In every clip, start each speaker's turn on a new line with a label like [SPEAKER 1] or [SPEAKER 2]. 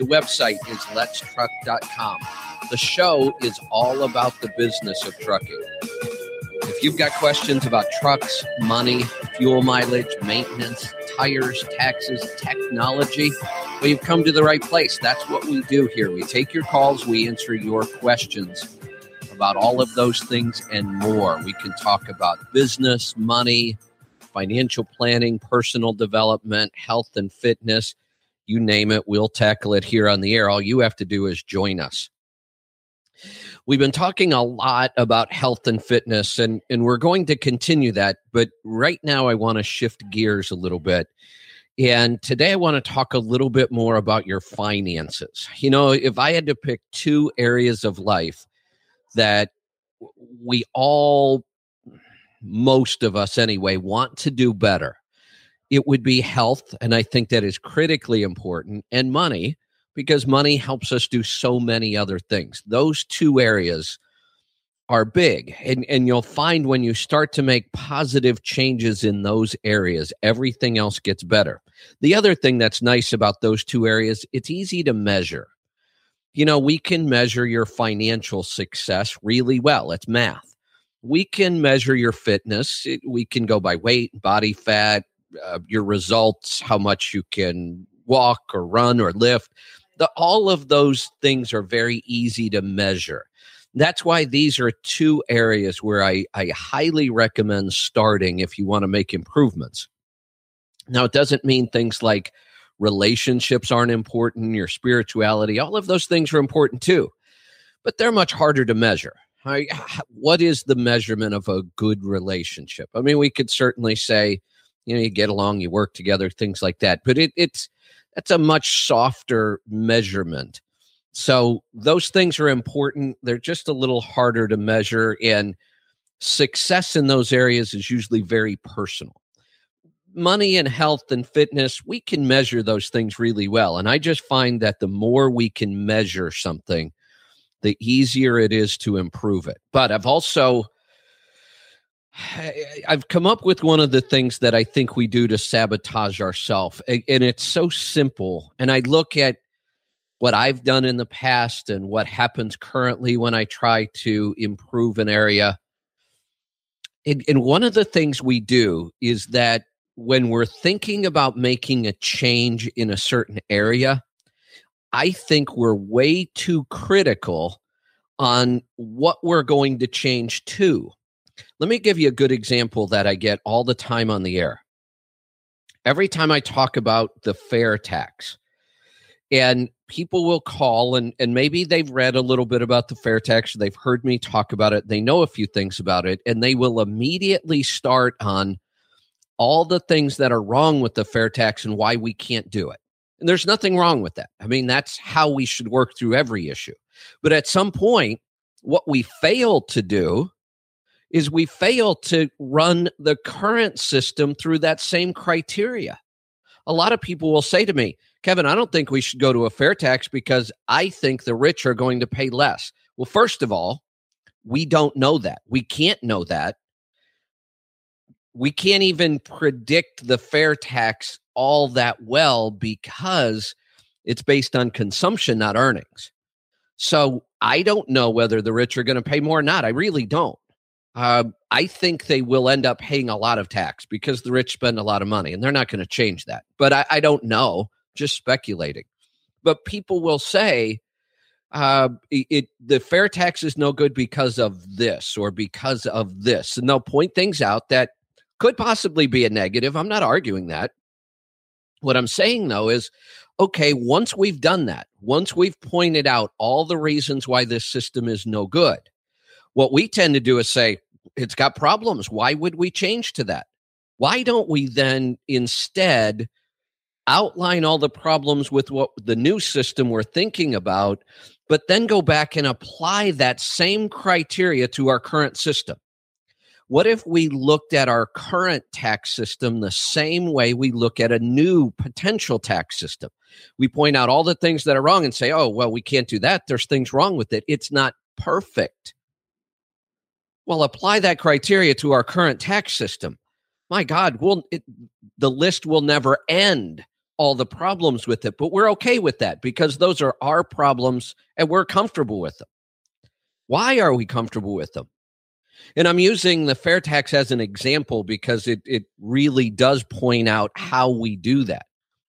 [SPEAKER 1] The website is letstruck.com. The show is all about the business of trucking. If you've got questions about trucks, money, fuel mileage, maintenance, tires, taxes, technology, well, you've come to the right place. That's what we do here. We take your calls, we answer your questions about all of those things and more. We can talk about business, money, financial planning, personal development, health and fitness you name it, we'll tackle it here on the air. All you have to do is join us. We've been talking a lot about health and fitness, and, and we're going to continue that. But right now, I want to shift gears a little bit. And today, I want to talk a little bit more about your finances. You know, if I had to pick two areas of life that we all, most of us anyway, want to do better, it would be health. And I think that is critically important, and money, because money helps us do so many other things. Those two areas are big. And, and you'll find when you start to make positive changes in those areas, everything else gets better. The other thing that's nice about those two areas, it's easy to measure. You know, we can measure your financial success really well. It's math. We can measure your fitness. we can go by weight, body fat, uh, your results, how much you can walk or run or lift. The, all of those things are very easy to measure. That's why these are two areas where I, I highly recommend starting if you want to make improvements. Now, it doesn't mean things like relationships aren't important, your spirituality, all of those things are important too, but they're much harder to measure. I, what is the measurement of a good relationship? I mean, we could certainly say, you know you get along you work together things like that but it, it's that's a much softer measurement. So those things are important. They're just a little harder to measure and success in those areas is usually very personal. Money and health and fitness we can measure those things really well and i just find that the more we can measure something the easier it is to improve it. But i've also I've come up with one of the things that I think we do to sabotage ourselves. And it's so simple. And I look at what I've done in the past and what happens currently when I try to improve an area. And, and one of the things we do is that when we're thinking about making a change in a certain area, I think we're way too critical on what we're going to change to. Let me give you a good example that I get all the time on the air. Every time I talk about the fair tax, and people will call and, and maybe they've read a little bit about the fair tax, they've heard me talk about it, they know a few things about it, and they will immediately start on all the things that are wrong with the fair tax and why we can't do it. And there's nothing wrong with that. I mean, that's how we should work through every issue. But at some point, what we fail to do is we fail to run the current system through that same criteria. A lot of people will say to me, Kevin, I don't think we should go to a fair tax because I think the rich are going to pay less. Well, first of all, we don't know that. We can't know that. We can't even predict the fair tax all that well because it's based on consumption, not earnings. So I don't know whether the rich are going to pay more or not. I really don't. Uh, I think they will end up paying a lot of tax because the rich spend a lot of money and they're not going to change that. But I, I, don't know, just speculating. But people will say uh, it, the fair tax is no good because of this or because of this. And they'll point things out that could possibly be a negative. I'm not arguing that. What I'm saying though is okay, once we've done that, once we've pointed out all the reasons why this system is no good, what we tend to do is say, it's got problems. Why would we change to that? Why don't we then instead outline all the problems with what the new system we're thinking about, but then go back and apply that same criteria to our current system. What if we looked at our current tax system the same way we look at a new potential tax system? We point out all the things that are wrong and say, oh, well, we can't do that. There's things wrong with it. It's not perfect. Well, apply that criteria to our current tax system. My God, we'll, it, the list will never end all the problems with it, but we're okay with that because those are our problems and we're comfortable with them. Why are we comfortable with them? And I'm using the fair tax as an example because it, it really does point out how we do that.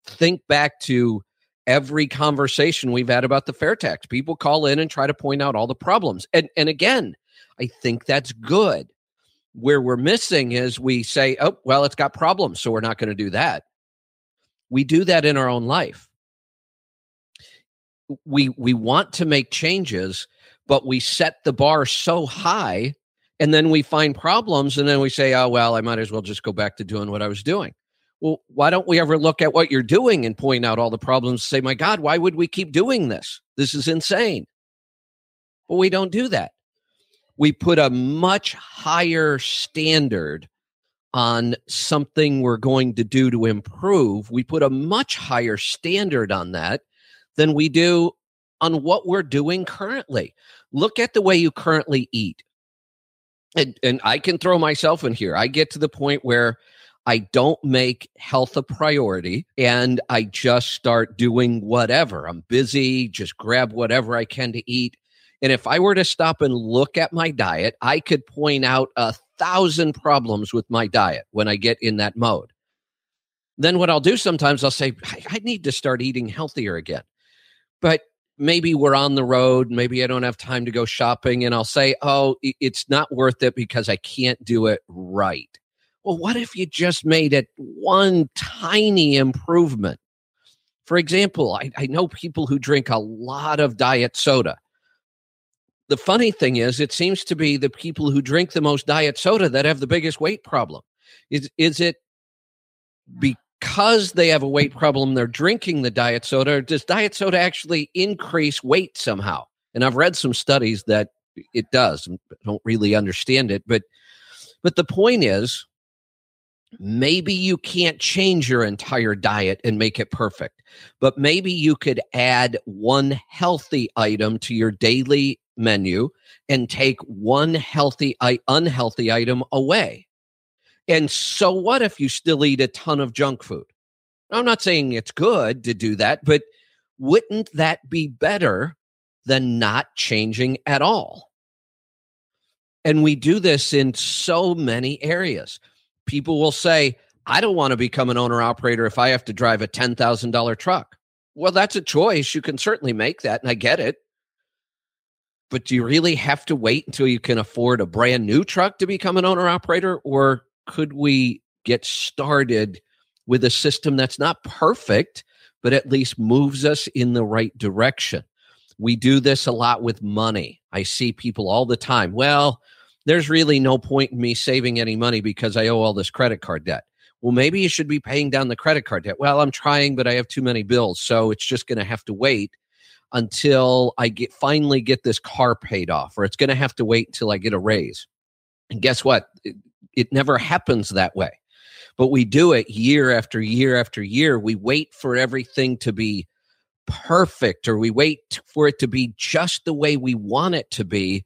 [SPEAKER 1] Think back to every conversation we've had about the fair tax. People call in and try to point out all the problems. And, and again, I think that's good. Where we're missing is we say, oh, well, it's got problems, so we're not going to do that. We do that in our own life. We we want to make changes, but we set the bar so high and then we find problems and then we say oh well i might as well just go back to doing what i was doing well why don't we ever look at what you're doing and point out all the problems say my god why would we keep doing this this is insane but we don't do that we put a much higher standard on something we're going to do to improve we put a much higher standard on that than we do on what we're doing currently look at the way you currently eat and, and I can throw myself in here. I get to the point where I don't make health a priority and I just start doing whatever. I'm busy, just grab whatever I can to eat. And if I were to stop and look at my diet, I could point out a thousand problems with my diet when I get in that mode. Then what I'll do sometimes, I'll say, I need to start eating healthier again. But maybe we're on the road maybe i don't have time to go shopping and i'll say oh it's not worth it because i can't do it right well what if you just made it one tiny improvement for example I, I, know people who drink a lot of diet soda the funny thing is it seems to be the people who drink the most diet soda that have the biggest weight problem is is it because they have a weight problem, they're drinking the diet soda. Does diet soda actually increase weight somehow? And I've read some studies that it does. I don't really understand it, but but the point is maybe you can't change your entire diet and make it perfect, but maybe you could add one healthy item to your daily menu and take one healthy unhealthy item away. And so what if you still eat a ton of junk food? I'm not saying it's good to do that, but wouldn't that be better than not changing at all? And we do this in so many areas. People will say, I don't want to become an owner operator if I have to drive a $10,000 truck. Well, that's a choice. You can certainly make that, and I get it. But do you really have to wait until you can afford a brand new truck to become an owner operator? Or could we get started with a system that's not perfect, but at least moves us in the right direction? We do this a lot with money. I see people all the time. Well, there's really no point in me saving any money because I owe all this credit card debt. Well, maybe you should be paying down the credit card debt. Well, I'm trying, but I have too many bills. So it's just going to have to wait until I get finally get this car paid off, or it's going to have to wait until I get a raise. And guess what? it never happens that way. But we do it year after year after year. We wait for everything to be perfect or we wait for it to be just the way we want it to be.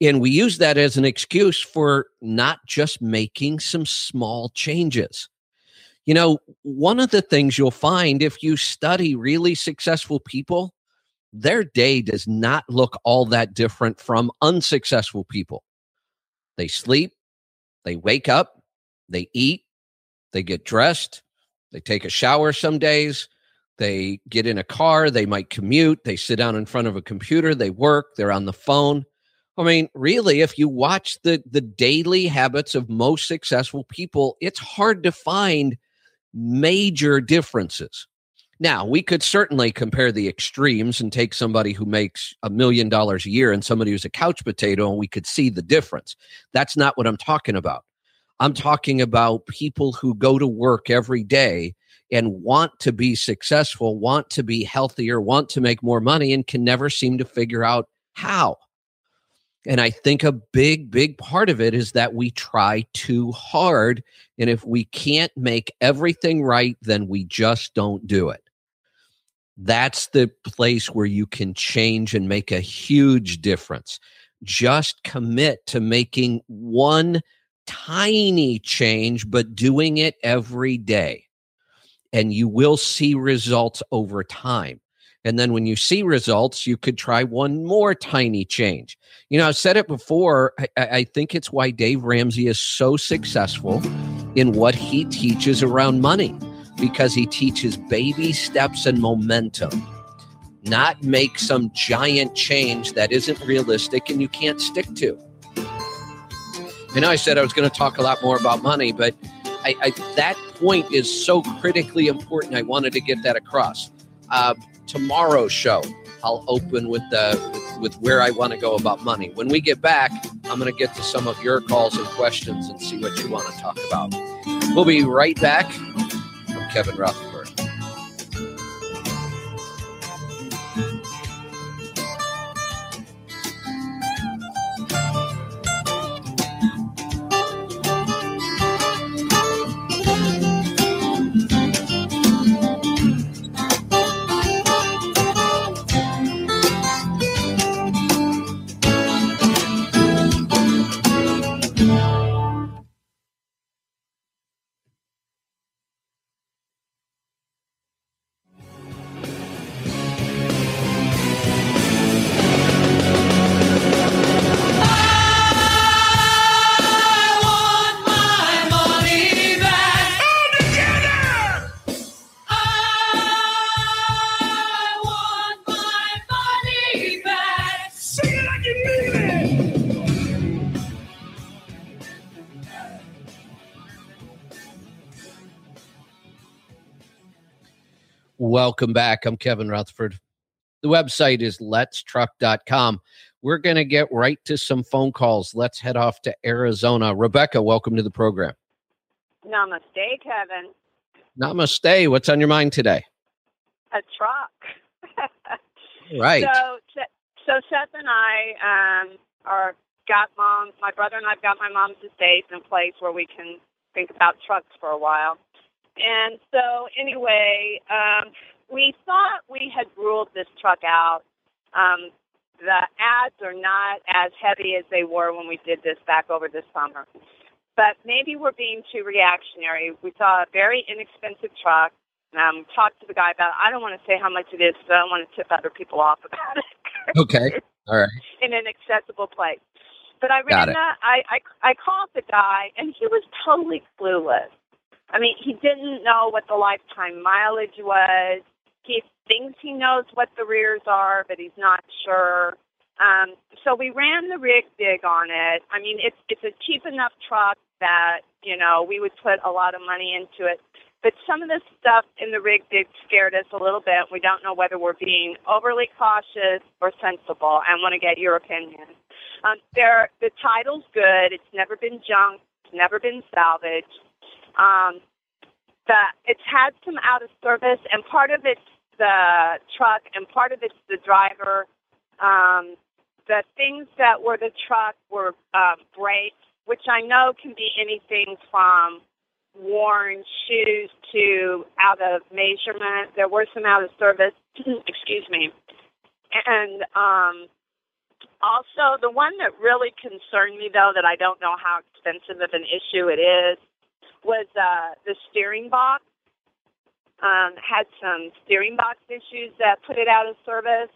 [SPEAKER 1] And we use that as an excuse for not just making some small changes. You know, one of the things you'll find if you study really successful people, their day does not look all that different from unsuccessful people. They sleep, they wake up, they eat, they get dressed, they take a shower some days, they get in a car, they might commute, they sit down in front of a computer, they work, they're on the phone. I mean, really, if you watch the the daily habits of most successful people, it's hard to find major differences. Now, we could certainly compare the extremes and take somebody who makes a million dollars a year and somebody who's a couch potato, and we could see the difference. That's not what I'm talking about. I'm talking about people who go to work every day and want to be successful, want to be healthier, want to make more money, and can never seem to figure out how. And I think a big, big part of it is that we try too hard. And if we can't make everything right, then we just don't do it. That's the place where you can change and make a huge difference. Just commit to making one tiny change, but doing it every day. And you will see results over time. And then when you see results, you could try one more tiny change. You know, I've said it before. I, I, think it's why Dave Ramsey is so successful in what he teaches around money because he teaches baby steps and momentum, not make some giant change that isn't realistic and you can't stick to. I know I said I was going to talk a lot more about money, but I, I, that point is so critically important. I wanted to get that across. Uh, tomorrow's show, I'll open with the with, with where I want to go about money. When we get back, I'm going to get to some of your calls and questions and see what you want to talk about. We'll be right back. Kevin Rutherford. Welcome back. I'm Kevin Rutherford. The website is letstruck.com. We're going to get right to some phone calls. Let's head off to Arizona. Rebecca, welcome to the program.
[SPEAKER 2] Namaste, Kevin.
[SPEAKER 1] Namaste. What's on your mind today?
[SPEAKER 2] A truck.
[SPEAKER 1] right.
[SPEAKER 2] So, so Seth and I um, are got mom. My brother and I've got my mom's estate in a place where we can think about trucks for a while. And so, anyway, um, we thought we had ruled this truck out. Um, the ads are not as heavy as they were when we did this back over this summer. But maybe we're being too reactionary. We saw a very inexpensive truck. Um, talked to the guy about. I don't want to say how much it is, but I don't want to tip other people off about it.
[SPEAKER 1] okay, all right.
[SPEAKER 2] In an accessible place. But I ran that. I, I I called the guy, and he was totally clueless. I mean, he didn't know what the lifetime mileage was. He thinks he knows what the rears are, but he's not sure. Um, so we ran the rig dig on it. I mean, it's it's a cheap enough truck that you know we would put a lot of money into it. But some of the stuff in the RigDig scared us a little bit. We don't know whether we're being overly cautious or sensible. I want to get your opinion. Um, there, the title's good. It's never been junked. It's never been salvaged. Um, that it's had some out of service, and part of it's the truck, and part of it's the driver. Um, the things that were the truck were uh, brakes, which I know can be anything from worn shoes to out of measurement. There were some out of service. excuse me, and um, also the one that really concerned me, though, that I don't know how expensive of an issue it is, was uh, the steering box. Um, had some steering box issues that put it out of service,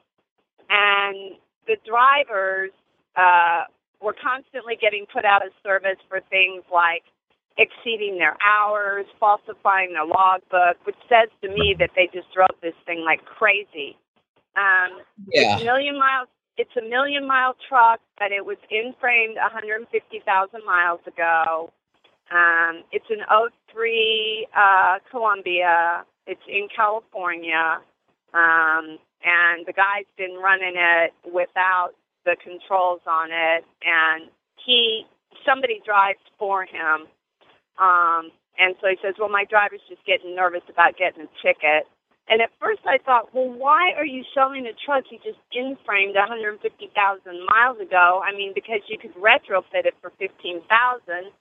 [SPEAKER 2] and the drivers uh, were constantly getting put out of service for things like exceeding their hours, falsifying their logbook, which says to me that they just drove this thing like crazy. Um,
[SPEAKER 1] yeah.
[SPEAKER 2] It's a million miles. It's a million mile truck, but it was in framed 150,000 miles ago. Um, it's an 03 uh, Columbia. It's in California. Um, and the guy's been running it without the controls on it. And he, somebody drives for him. Um, And so he says, well, my driver's just getting nervous about getting a ticket. And at first I thought, well, why are you selling a truck you just in-framed 150,000 miles ago? I mean, because you could retrofit it for 15,000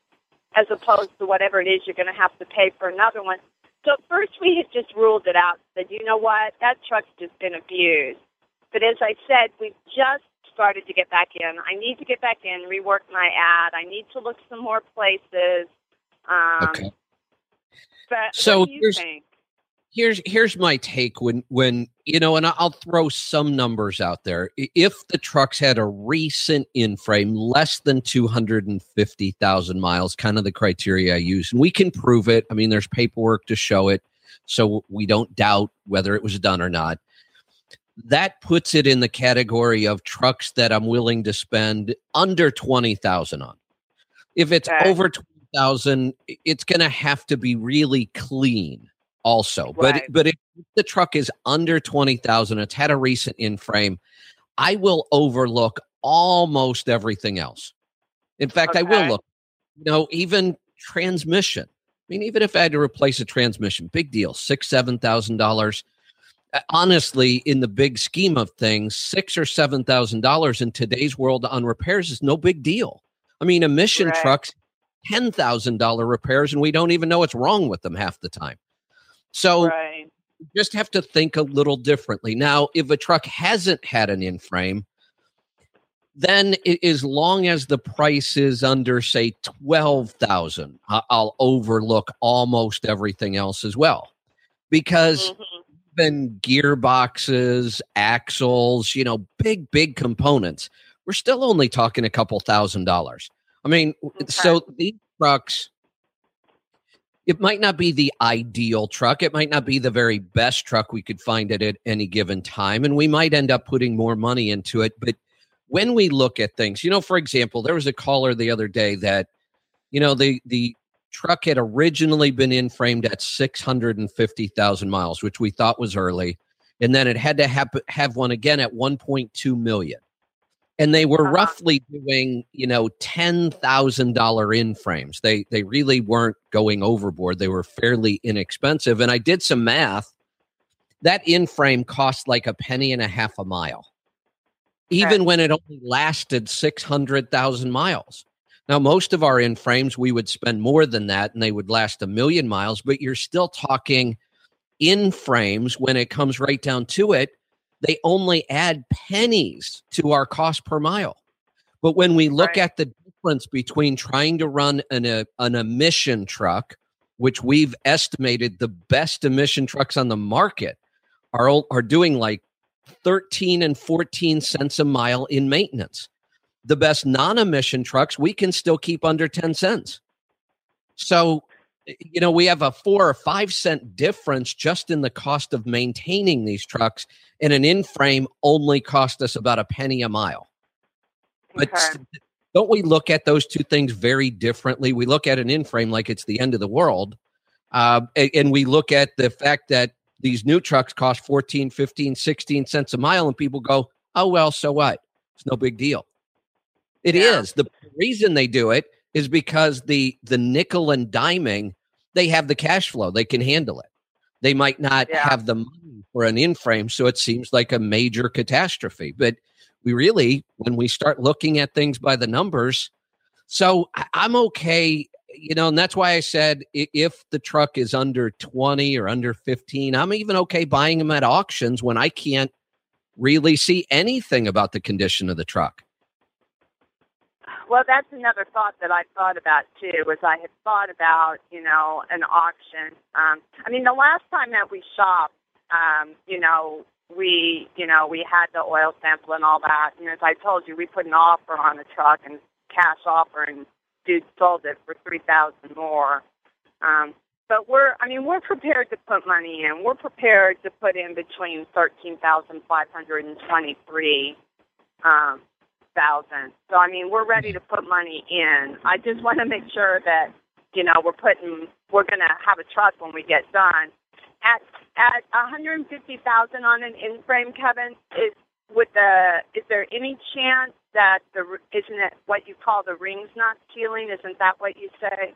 [SPEAKER 2] as opposed to whatever it is you're going to have to pay for another one. So at first we had just ruled it out, said, you know what, that truck's just been abused. But as I said, we've just started to get back in. I need to get back in, rework my ad. I need to look some more places. Um, okay. But
[SPEAKER 1] so
[SPEAKER 2] here's, think?
[SPEAKER 1] Here's here's my take when when you know, and I'll throw some numbers out there. If the trucks had a recent in frame less than two hundred and fifty thousand miles, kind of the criteria I use, and we can prove it. I mean, there's paperwork to show it, so we don't doubt whether it was done or not that puts it in the category of trucks that I'm willing to spend under 20,000 on. If it's okay. over 20,000, it's going to have to be really clean also. Right. But but if the truck is under 20,000, it's had a recent in frame, I will overlook almost everything else. In fact, okay. I will look, you know, even transmission. I mean, even if I had to replace a transmission, big deal, six, seven thousand dollars uh, honestly, in the big scheme of things, six or seven thousand dollars in today's world on repairs is no big deal. I mean, emission right. trucks, ten thousand dollar repairs, and we don't even know what's wrong with them half the time. So right. just have to think a little differently. Now, if a truck hasn't had an in frame, then it, as long as the price is under, say, twelve thousand, I'll overlook almost everything else as well, because. Mm-hmm even gearboxes, axles, you know, big, big components, we're still only talking a couple thousand dollars. I mean, okay. so these trucks, it might not be the ideal truck. It might not be the very best truck we could find it at any given time. And we might end up putting more money into it. But when we look at things, you know, for example, there was a caller the other day that, you know, the the truck had originally been in framed at 650,000 miles, which we thought was early. And then it had to have, have one again at 1.2 million. And they were uh-huh. roughly doing, you know, $10,000 in frames. They, they really weren't going overboard. They were fairly inexpensive. And I did some math. That in frame cost like a penny and a half a mile, even when it only lasted 600,000 miles. Now, most of our in frames, we would spend more than that and they would last a million miles, but you're still talking in frames when it comes right down to it. They only add pennies to our cost per mile. But when we look right. at the difference between trying to run an, a, an emission truck, which we've estimated the best emission trucks on the market are, are doing like 13 and 14 cents a mile in maintenance the best non-emission trucks we can still keep under 10 cents so you know we have a four or five cent difference just in the cost of maintaining these trucks and an in-frame only cost us about a penny a mile. But okay. don't we look at those two things very differently? We look at an in-frame like it's the end of the world uh, and we look at the fact that these new trucks cost 14 15 16 cents a mile and people go oh well so what? It's no big deal. It yeah. is. The reason they do it is because the the nickel and diming, they have the cash flow. They can handle it. They might not yeah. have the money for an in frame, so it seems like a major catastrophe. But we really, when we start looking at things by the numbers, so I'm okay, you know, and that's why I said if the truck is under 20 or under 15, I'm even okay buying them at auctions when I can't really see anything about the condition of the truck.
[SPEAKER 2] Well, that's another thought that I thought about too. Was I had thought about you know an auction. Um, I mean, the last time that we shopped, um, you know, we you know we had the oil sample and all that. And as I told you, we put an offer on the truck and cash offer, and dude sold it for three thousand more. Um, but we're I mean we're prepared to put money in. We're prepared to put in between thirteen thousand five hundred and twenty three. Um, thousand. So I mean, we're ready to put money in. I just want to make sure that you know we're putting we're going to have a trust when we get done. At at 150,000 on an in frame, Kevin, is with the is there any chance that the isn't it what you call the rings not sealing? Isn't that what you say?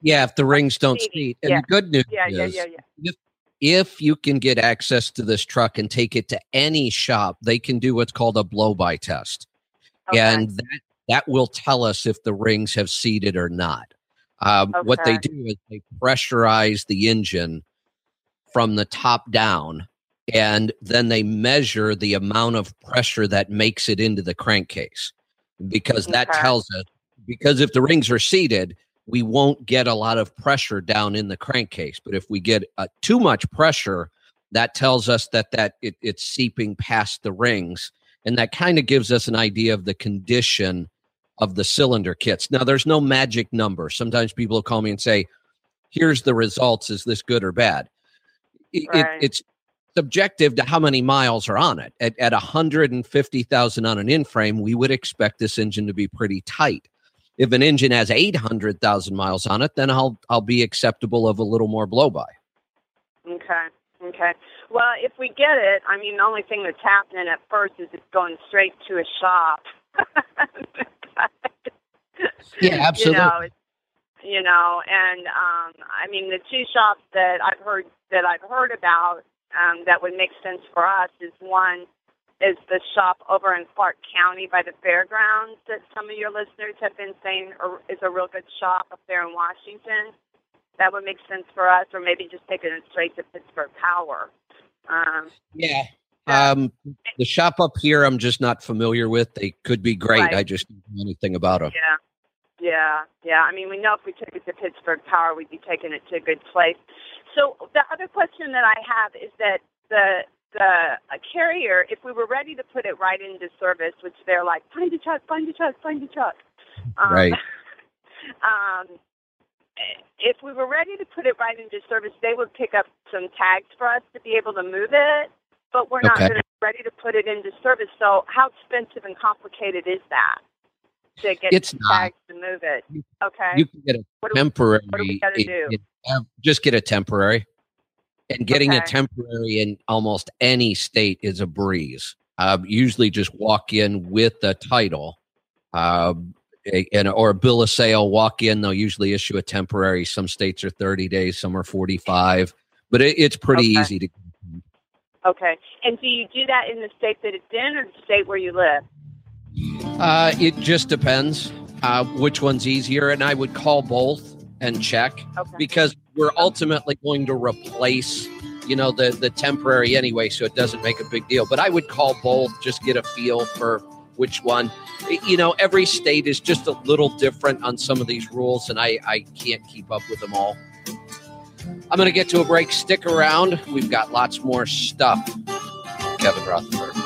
[SPEAKER 1] Yeah, if the rings don't seat. And
[SPEAKER 2] yeah.
[SPEAKER 1] the good news
[SPEAKER 2] yeah,
[SPEAKER 1] is
[SPEAKER 2] yeah, yeah, yeah.
[SPEAKER 1] If, if you can get access to this truck and take it to any shop, they can do what's called a blow by test.
[SPEAKER 2] Okay.
[SPEAKER 1] And that, that will tell us if the rings have seated or not. Um, What they do is they pressurize the engine from the top down, and then they measure the amount of pressure that makes it into the crankcase because that
[SPEAKER 2] Okay.
[SPEAKER 1] tells us because if the rings are seated, we won't get a lot of pressure down in the crankcase. But if we get uh, too much pressure, that tells us that that it, it's seeping past the rings, and that kind of gives us an idea of the condition of the cylinder kits. Now, there's no magic number. Sometimes people will call me and say, "Here's the results. Is this good or bad?" It, it- it's subjective to how many miles are on it. At, at 150,000 on an in frame, we would expect this engine to be pretty tight. If an engine has 800,000 miles on it, then I'll I'll be acceptable of a little more blow by.
[SPEAKER 2] Okay. Okay. Well, if we get it, I mean, the only thing that's happening at first is it's going straight to a shop.
[SPEAKER 1] Yeah, absolutely.
[SPEAKER 2] You know, you know, and um, I mean, the two shops that I've heard that I've heard about um, that would make sense for us is one is the shop over in Clark County by the fairgrounds that some of your listeners have been saying is a real good shop up there in Washington. That would make sense for us, or maybe just taking it straight to Pittsburgh Power. Um,
[SPEAKER 1] Yeah. Um, the shop up here, I'm just not familiar with. They could be great.
[SPEAKER 2] Right.
[SPEAKER 1] I just don't know anything about them.
[SPEAKER 2] Yeah. Yeah, yeah. I mean, we know if we took it to Pittsburgh Power, we'd be taking it to a good place. So the other question that I have is that the the a carrier, if we were ready to put it right into service, which they're like, find a truck, find a truck, find a truck. Um,
[SPEAKER 1] Right.
[SPEAKER 2] Um, if we were ready to put it right into service, they would pick up some tags for us to be able to move it. But we're not
[SPEAKER 1] Okay.
[SPEAKER 2] be ready to put it into service. So how expensive and complicated is that to get
[SPEAKER 1] It's not.
[SPEAKER 2] tags to move it? Okay.
[SPEAKER 1] You can get a
[SPEAKER 2] What do we-
[SPEAKER 1] temporary.
[SPEAKER 2] what do we gotta
[SPEAKER 1] it-
[SPEAKER 2] do?
[SPEAKER 1] it- just get a temporary. And getting a temporary in almost any state is a breeze. Uh, usually, just walk in with the title, uh, a- and or a bill of sale. Walk in. They'll usually issue a temporary. Some states are thirty days. Some are forty-five. But it, it's pretty
[SPEAKER 2] Okay.
[SPEAKER 1] easy to.
[SPEAKER 2] Okay. And do you do that in the state that it's in or the state where you live?
[SPEAKER 1] Uh, it just depends uh, which one's easier, and I would call both and check.
[SPEAKER 2] Okay.
[SPEAKER 1] because we're ultimately going to replace you know the the temporary anyway so it doesn't make a big deal but i would call both just get a feel for which one. You know every state is just a little different on some of these rules and i i can't keep up with them all. I'm going to get to a break. Stick around. We've got lots more stuff. Kevin rutherford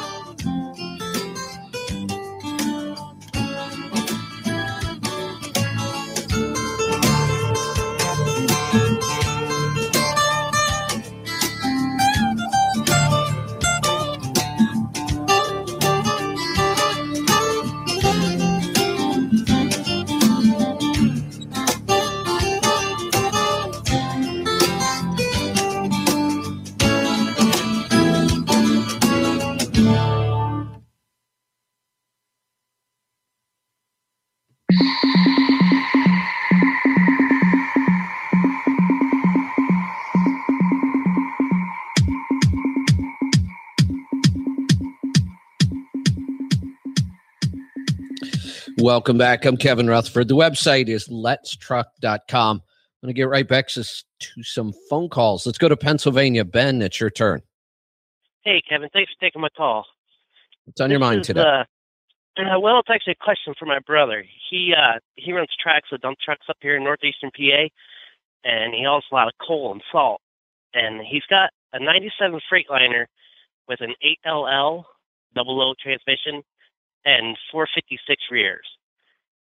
[SPEAKER 1] Welcome back. I'm Kevin Rutherford. The website is letstruck.com. I'm going to get right back to, some phone calls. Let's go to Pennsylvania. Ben, it's your turn.
[SPEAKER 3] Hey, Kevin. Thanks for taking my call.
[SPEAKER 1] What's on your mind
[SPEAKER 3] is,
[SPEAKER 1] today?
[SPEAKER 3] Uh, uh, well, it's actually a question for my brother. He uh, he runs tracks with dump trucks up here in northeastern PA, and he hauls a lot of coal and salt. And he's got a '97 Freightliner with an 8LL double O transmission and 456 rears.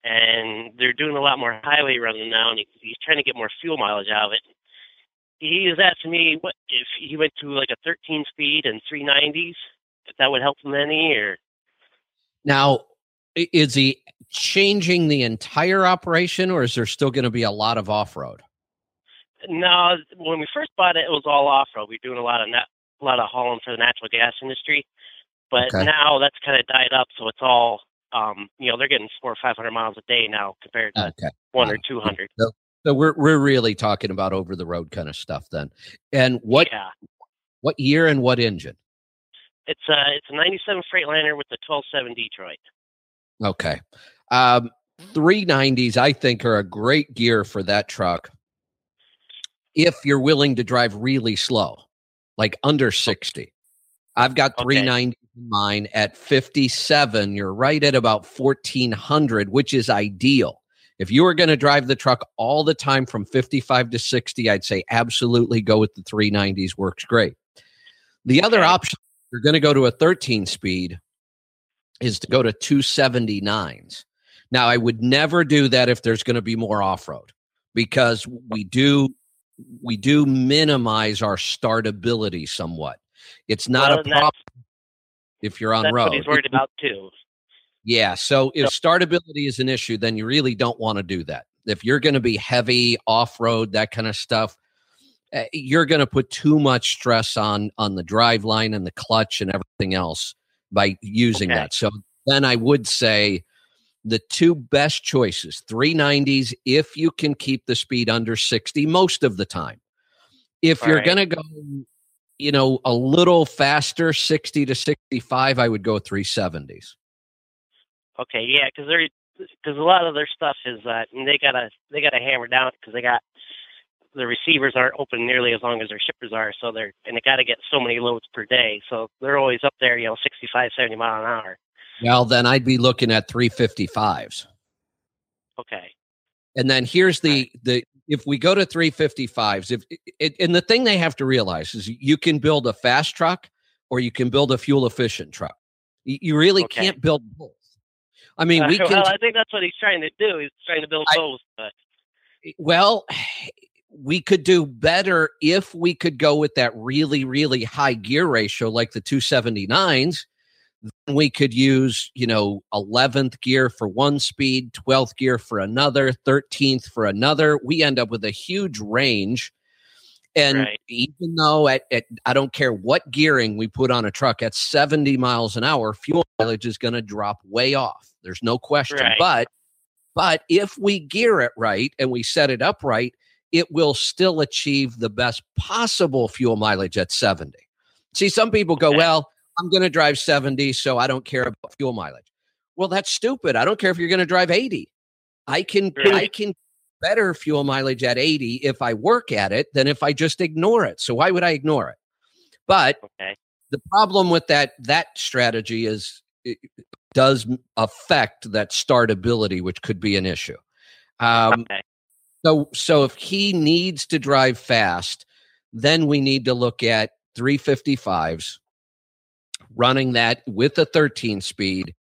[SPEAKER 3] And they're doing a lot more highway running now, and he, he's trying to get more fuel mileage out of it. He was asking me what if he went to like a 13 speed and 390s, if that would help him any, or
[SPEAKER 1] Now, is he changing the entire operation or is there still going to be a lot of off road?
[SPEAKER 3] No, when we first bought it, it was all off road. We were doing a lot of nat- a lot of hauling for the natural gas industry, but
[SPEAKER 1] Okay.
[SPEAKER 3] now that's kind of died up. So it's all, um, you know, they're getting four or five hundred miles a day now compared to
[SPEAKER 1] Okay.
[SPEAKER 3] one or two hundred.
[SPEAKER 1] So So we're we're really talking about over the road kind of stuff then. And what
[SPEAKER 3] Yeah.
[SPEAKER 1] what year and what engine?
[SPEAKER 3] It's a it's a '97 Freightliner with the 12.7 Detroit.
[SPEAKER 1] Okay. Um 390s I think are a great gear for that truck if you're willing to drive really slow, like under 60. I've got
[SPEAKER 3] Okay.
[SPEAKER 1] 390 in mine at 57. You're right at about 1400, which is ideal. If you were going to drive the truck all the time from 55 to 60, I'd say absolutely go with the 390s. Works great. The other option, you're going to go to a 13 speed, is to go to 279s. Now, I would never do that if there's going to be more off road because we do we do minimize our startability somewhat. It's not
[SPEAKER 3] Well,
[SPEAKER 1] a problem if you're on
[SPEAKER 3] That's
[SPEAKER 1] road.
[SPEAKER 3] what he's worried about too.
[SPEAKER 1] Yeah. So if startability is an issue, then you really don't want to do that. If you're going to be heavy off road, that kind of stuff, uh, you're going to put too much stress on on the drive line and the clutch and everything else by using
[SPEAKER 3] Okay.
[SPEAKER 1] that. So then I would say the two best choices 390s if you can keep the speed under 60 most of the time. If
[SPEAKER 3] All
[SPEAKER 1] you're
[SPEAKER 3] right.
[SPEAKER 1] going to go you know a little faster 60 to 65 I would go 370s.
[SPEAKER 3] Okay, yeah, because they're because a lot of their stuff is uh, they gotta they gotta hammer down because they got the receivers aren't open nearly as long as their shippers are, so they're and they got to get so many loads per day, so they're always up there, you know, 65, 70 mile an hour.
[SPEAKER 1] Well, then I'd be looking at 355s.
[SPEAKER 3] Okay,
[SPEAKER 1] And then here's the the if we go to 355s, if it, and the thing they have to realize is you can build a fast truck or you can build a fuel efficient truck. You, really
[SPEAKER 3] Okay.
[SPEAKER 1] can't build both. I mean, we
[SPEAKER 3] Uh,
[SPEAKER 1] can
[SPEAKER 3] well, I think that's what he's trying to do. He's trying to build
[SPEAKER 1] I-
[SPEAKER 3] both, but
[SPEAKER 1] well, we could do better if we could go with that really really high gear ratio like the 279s. Then we could use, you know, 11th gear for one speed, 12th gear for another, 13th for another. We end up with a huge range. And
[SPEAKER 3] Right.
[SPEAKER 1] even though at, at I don't care what gearing we put on a truck at 70 miles an hour, fuel mileage is going to drop way off. There's no question.
[SPEAKER 3] Right.
[SPEAKER 1] But but if we gear it right and we set it up right, it will still achieve the best possible fuel mileage at 70. See, some people go,
[SPEAKER 3] Okay.
[SPEAKER 1] well, I'm going to drive 70, so I don't care about fuel mileage. Well, that's stupid. I don't care if you're going to drive 80. I can I can better fuel mileage at 80 if I work at it than if I just ignore it. So why would I ignore it? But
[SPEAKER 3] okay,
[SPEAKER 1] the problem with that that strategy is it does affect that startability, which could be an issue. Um,
[SPEAKER 3] okay,
[SPEAKER 1] so, so if he needs to drive fast, then we need to look at 355s, running that with a 13 speed.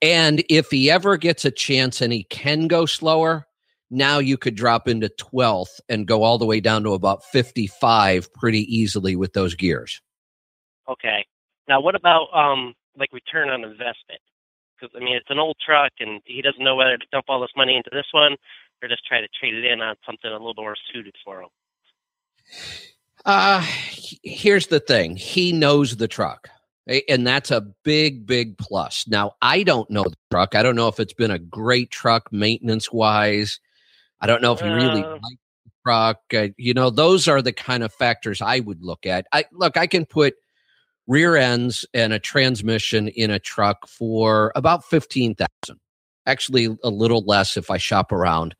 [SPEAKER 1] And if he ever gets a chance and he can go slower, now you could drop into 12th and go all the way down to about 55 pretty easily with those gears.
[SPEAKER 3] okay. Now, what about um like return on investment? Because I mean, it's an old truck, and he doesn't know whether to dump all this money into this one or just try to trade it in on something a little more suited for him.
[SPEAKER 1] Uh, here's the thing he knows the truck. And that's a big, big plus. Now, I don't know the truck. I don't know if it's been a great truck maintenance wise. I don't know if he really
[SPEAKER 3] Uh.
[SPEAKER 1] likes the truck. Uh, you know, those are the kind of factors I would look at. I look, I can put rear ends and a transmission in a truck for about 15,000. Actually, a little less if I shop around.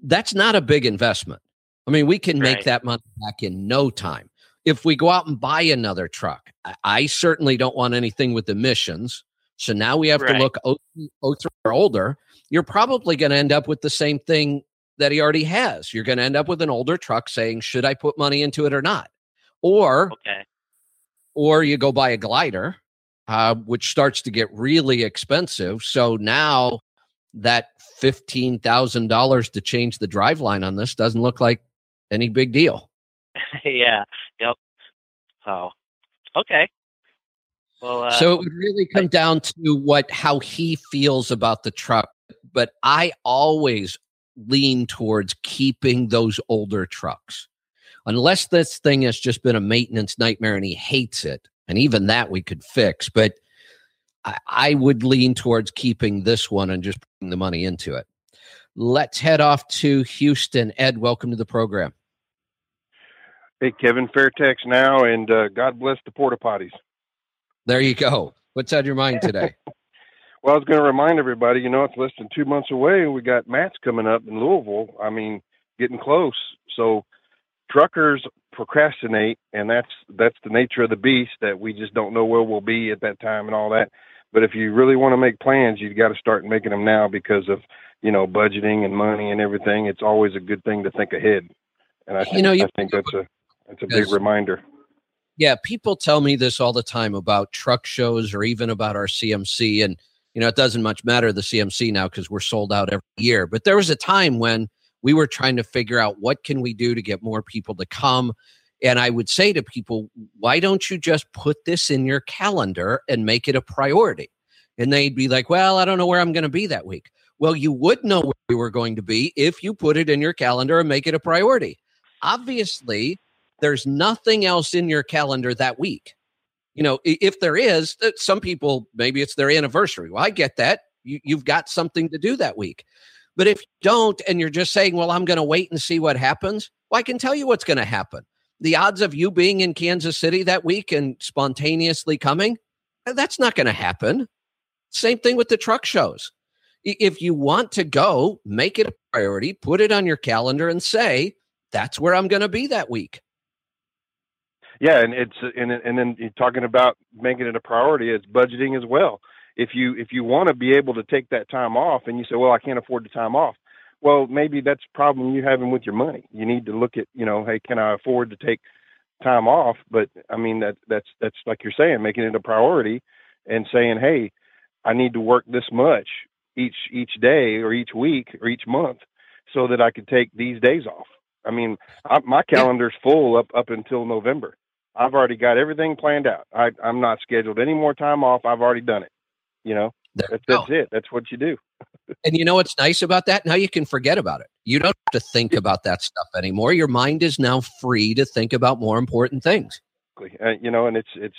[SPEAKER 1] That's not a big investment. I mean, we can make
[SPEAKER 3] Right.
[SPEAKER 1] that money back in no time. If we go out and buy another truck, I, I certainly don't want anything with emissions. So now we have to look 03 03 or older. You're probably going to end up with the same thing that he already has. You're going to end up with an older truck saying, "Should I put money into it or not?" Or
[SPEAKER 3] Okay,
[SPEAKER 1] or you go buy a glider, uh, which starts to get really expensive. So now that fifteen thousand dollars to change the drive line on this doesn't look like any big deal.
[SPEAKER 3] yeah, yep. So, okay. Well, uh,
[SPEAKER 1] so it would really come down to what how he feels about the truck. But I always lean towards keeping those older trucks. Unless this thing has just been a maintenance nightmare and he hates it. And even that we could fix. But I, I would lean towards keeping this one and just putting the money into it. Let's head off to Houston. Ed, welcome to the program.
[SPEAKER 4] Hey, Kevin Fair Tax now, and uh, God bless the porta potties.
[SPEAKER 1] There you go. What's on your mind today?
[SPEAKER 4] well, I was going to remind everybody, you know, it's less than two months away. We got MATS coming up in Louisville. I mean, getting close. So truckers procrastinate, and that's that's the nature of the beast. That we just don't know where we'll be at that time and all that. But if you really want to make plans, you've got to start making them now because of you know budgeting and money and everything. It's always a good thing to think ahead, and I think, you know, you, I think that's a that's a big reminder.
[SPEAKER 1] Yeah, people tell me this all the time about truck shows or even about our CMC, and you know it doesn't much matter the CMC now because we're sold out every year. But there was a time when we were trying to figure out what can we do to get more people to come and I would say to people, why don't you just put this in your calendar and make it a priority? And they'd be like, well, I don't know where I'm going to be that week. Well, you would know where you were going to be if you put it in your calendar and make it a priority. Obviously, there's nothing else in your calendar that week. You know, if there is, uh, some people, maybe it's their anniversary. Well, I get that. You, you've got something to do that week. But if you don't, and you're just saying, well, I'm going to wait and see what happens, well, I can tell you what's going to happen the odds of you being in Kansas City that week and spontaneously coming, that's not going to happen. Same thing with the truck shows. If you want to go, make it a priority, put it on your calendar and say, that's where I'm going to be that week.
[SPEAKER 4] Yeah, and it's and and then you're talking about making it a priority. It's budgeting as well. If you if you want to be able to take that time off, and you say, "Well, I can't afford the time off," well, maybe that's a problem you're having with your money. You need to look at, you know, hey, can I afford to take time off? But I mean, that that's that's like you're saying, making it a priority and saying, hey, I need to work this much each each day or each week or each month so that I could take these days off. I mean, I, my calendar's full up up until November. I've already got everything planned out. I, I'm not scheduled any more time off. I've already done it. You know, that's, that's it. That's what you do
[SPEAKER 1] and you know what's nice about that? Now you can forget about it. You don't have to think about that stuff anymore. Your mind is now free to think about more important things.
[SPEAKER 4] Uh, you know, and it's it's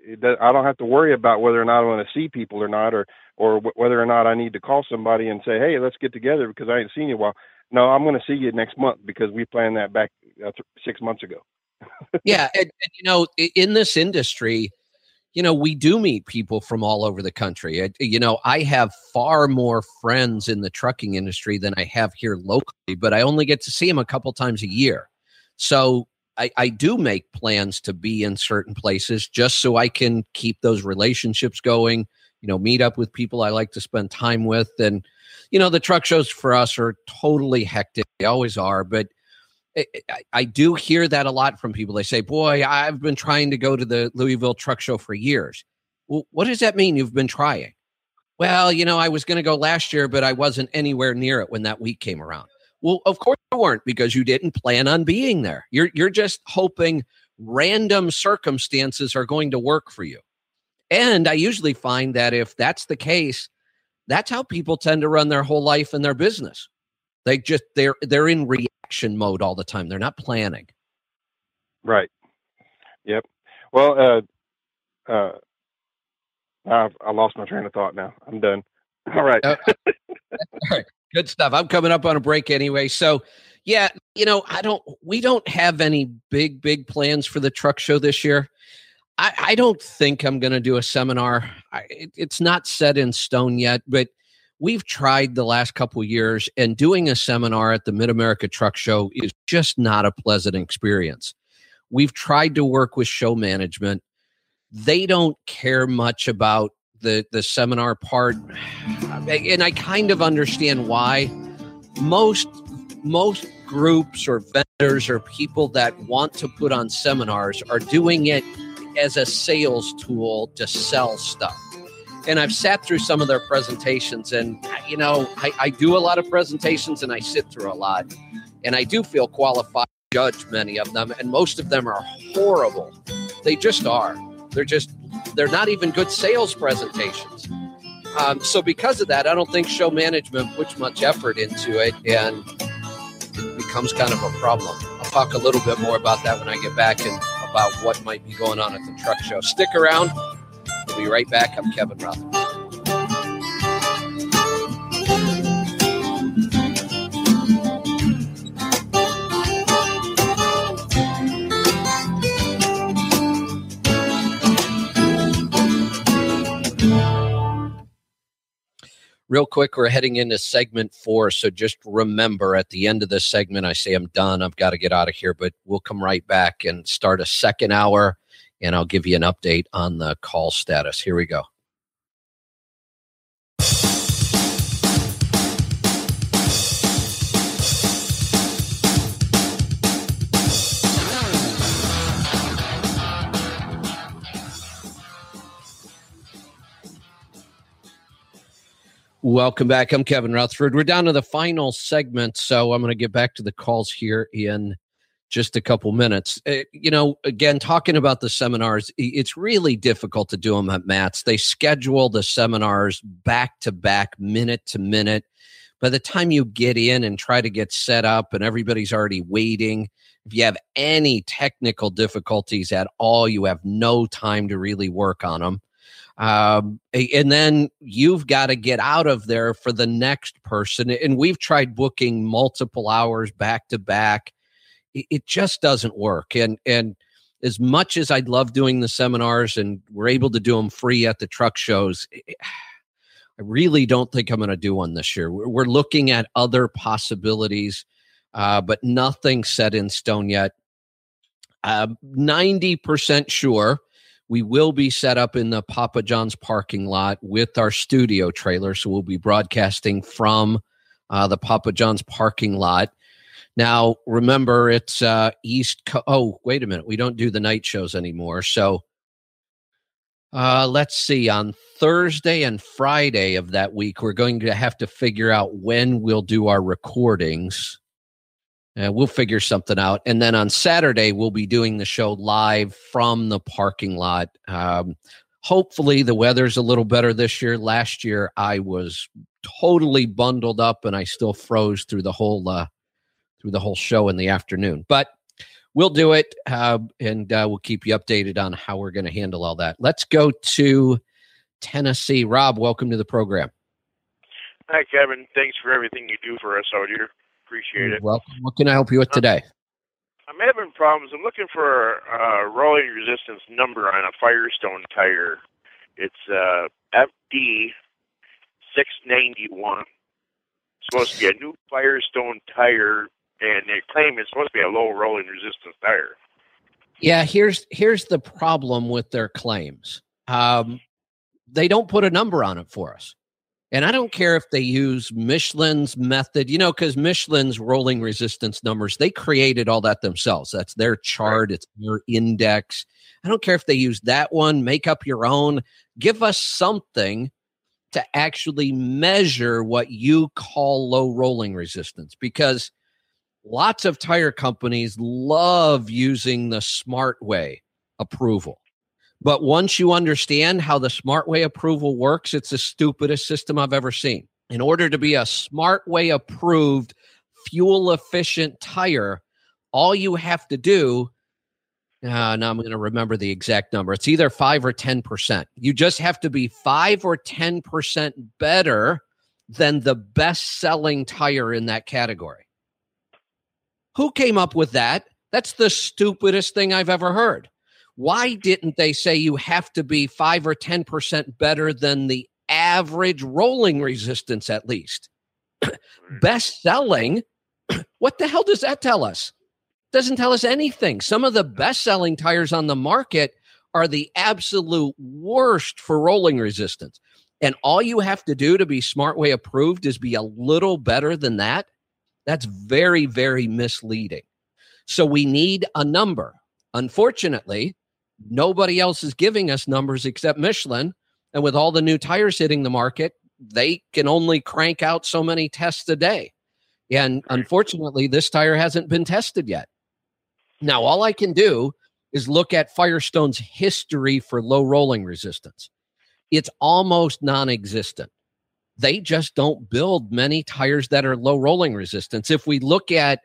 [SPEAKER 4] it I don't have to worry about whether or not I want to see people or not, or or w- whether or not I need to call somebody and say, hey, let's get together because I ain't seen you a while. No, I'm going to see you next month because we planned that back uh, th- six months ago.
[SPEAKER 1] Yeah, and, and you know, in this industry you know, we do meet people from all over the country. I, you know, I have far more friends in the trucking industry than I have here locally, but I only get to see them a couple times a year. So I, I do make plans to be in certain places just so I can keep those relationships going, you know, meet up with people I like to spend time with. And, you know, the truck shows for us are totally hectic. They always are, but I, do hear that a lot from people. They say, "Boy, I've been trying to go to the Louisville Truck Show for years." Well, what does that mean? You've been trying? Well, you know, I was going to go last year, but I wasn't anywhere near it when that week came around. Well, of course you weren't because you didn't plan on being there. You're you're just hoping random circumstances are going to work for you. And I usually find that if that's the case, that's how people tend to run their whole life and their business. They just they're they're in reaction mode all the time. They're not planning.
[SPEAKER 4] Right. Yep. Well, uh, uh, I've, I lost my train of thought now. I'm done. All right.
[SPEAKER 1] all right. Good stuff. I'm coming up on a break anyway. So, yeah, you know, I don't, we don't have any big, big plans for the truck show this year. I, I don't think I'm going to do a seminar. I, it, it's not set in stone yet, but we've tried the last couple years and doing a seminar at the mid-america truck show is just not a pleasant experience. We've tried to work with show management. They don't care much about the the seminar part. And i kind of understand why. Most most groups or vendors or people that want to put on seminars are doing it as a sales tool to sell stuff and I've sat through some of their presentations, and you know, I, I, do a lot of presentations and I sit through a lot, and I do feel qualified to judge many of them, and most of them are horrible. They just are. They're just they're not even good sales presentations. Um, so because of that, I don't think show management puts much effort into it, and it becomes kind of a problem. I'll talk a little bit more about that when I get back and about what might be going on at the truck show. Stick around. We'll be right back. I'm Kevin Robbins. real quick, we're heading into segment four. So just remember at the end of this segment, I say I'm done. I've got to get out of here, but we'll come right back and start a second hour and I'll give you an update on the call status. Here we go. Welcome back. I'm Kevin Rutherford. We're down to the final segment, so I'm going to get back to the calls here in just a couple minutes. Uh, you know, again, talking about the seminars, it's really difficult to do them at MATS. They schedule the seminars back to back, minute to minute. By the time you get in and try to get set up, and everybody's already waiting, if you have any technical difficulties at all, you have no time to really work on them. Um, and then you've got to get out of there for the next person. And we've tried booking multiple hours back to back. It just doesn't work. And, and, as much as I'd love doing the seminars and we're able to do them free at the truck shows, I really don't think I'm going to do one this year. We're looking at other possibilities, uh, but nothing set in stone yet. Uh, 90% sure we will be set up in the Papa John's parking lot with our studio trailer. So we'll be broadcasting from uh, the Papa John's parking lot. Now, remember, it's uh, East. Co- oh, wait a minute. We don't do the night shows anymore. So uh, let's see. On Thursday and Friday of that week, we're going to have to figure out when we'll do our recordings. Uh, we'll figure something out. And then on Saturday, we'll be doing the show live from the parking lot. Um, hopefully, the weather's a little better this year. Last year, I was totally bundled up, and I still froze through the whole uh, through the whole show in the afternoon. But we'll do it, uh, and uh, we'll keep you updated on how we're going to handle all that. Let's go to Tennessee. Rob, welcome to the program.
[SPEAKER 5] Hi, Kevin. Thanks for everything you do for us out here. Appreciate it.
[SPEAKER 1] Welcome. What can I help you with today?
[SPEAKER 5] I'm having problems. I'm looking for a rolling resistance number on a Firestone tire. It's uh, FD 691. It's supposed to be a new Firestone tire, and they claim it's supposed to be a low rolling resistance tire.
[SPEAKER 1] Yeah, here's here's the problem with their claims. Um, they don't put a number on it for us. And I don't care if they use Michelin's method, you know, because Michelin's rolling resistance numbers, they created all that themselves. That's their chart, it's their index. I don't care if they use that one, make up your own. Give us something to actually measure what you call low rolling resistance because lots of tire companies love using the SmartWay approval. But once you understand how the SmartWay approval works, it's the stupidest system I've ever seen. In order to be a SmartWay approved, fuel efficient tire, all you have to do uh, now I'm going to remember the exact number. It's either five or 10%. You just have to be five or 10% better than the best selling tire in that category. Who came up with that? That's the stupidest thing I've ever heard. Why didn't they say you have to be five or 10% better than the average rolling resistance at least? Best selling, what the hell does that tell us? Doesn't tell us anything. Some of the best selling tires on the market are the absolute worst for rolling resistance. And all you have to do to be SmartWay approved is be a little better than that. That's very, very misleading. So we need a number. Unfortunately, Nobody else is giving us numbers except Michelin. And with all the new tires hitting the market, they can only crank out so many tests a day. And unfortunately, this tire hasn't been tested yet. Now, all I can do is look at Firestone's history for low rolling resistance. It's almost non existent. They just don't build many tires that are low rolling resistance. If we look at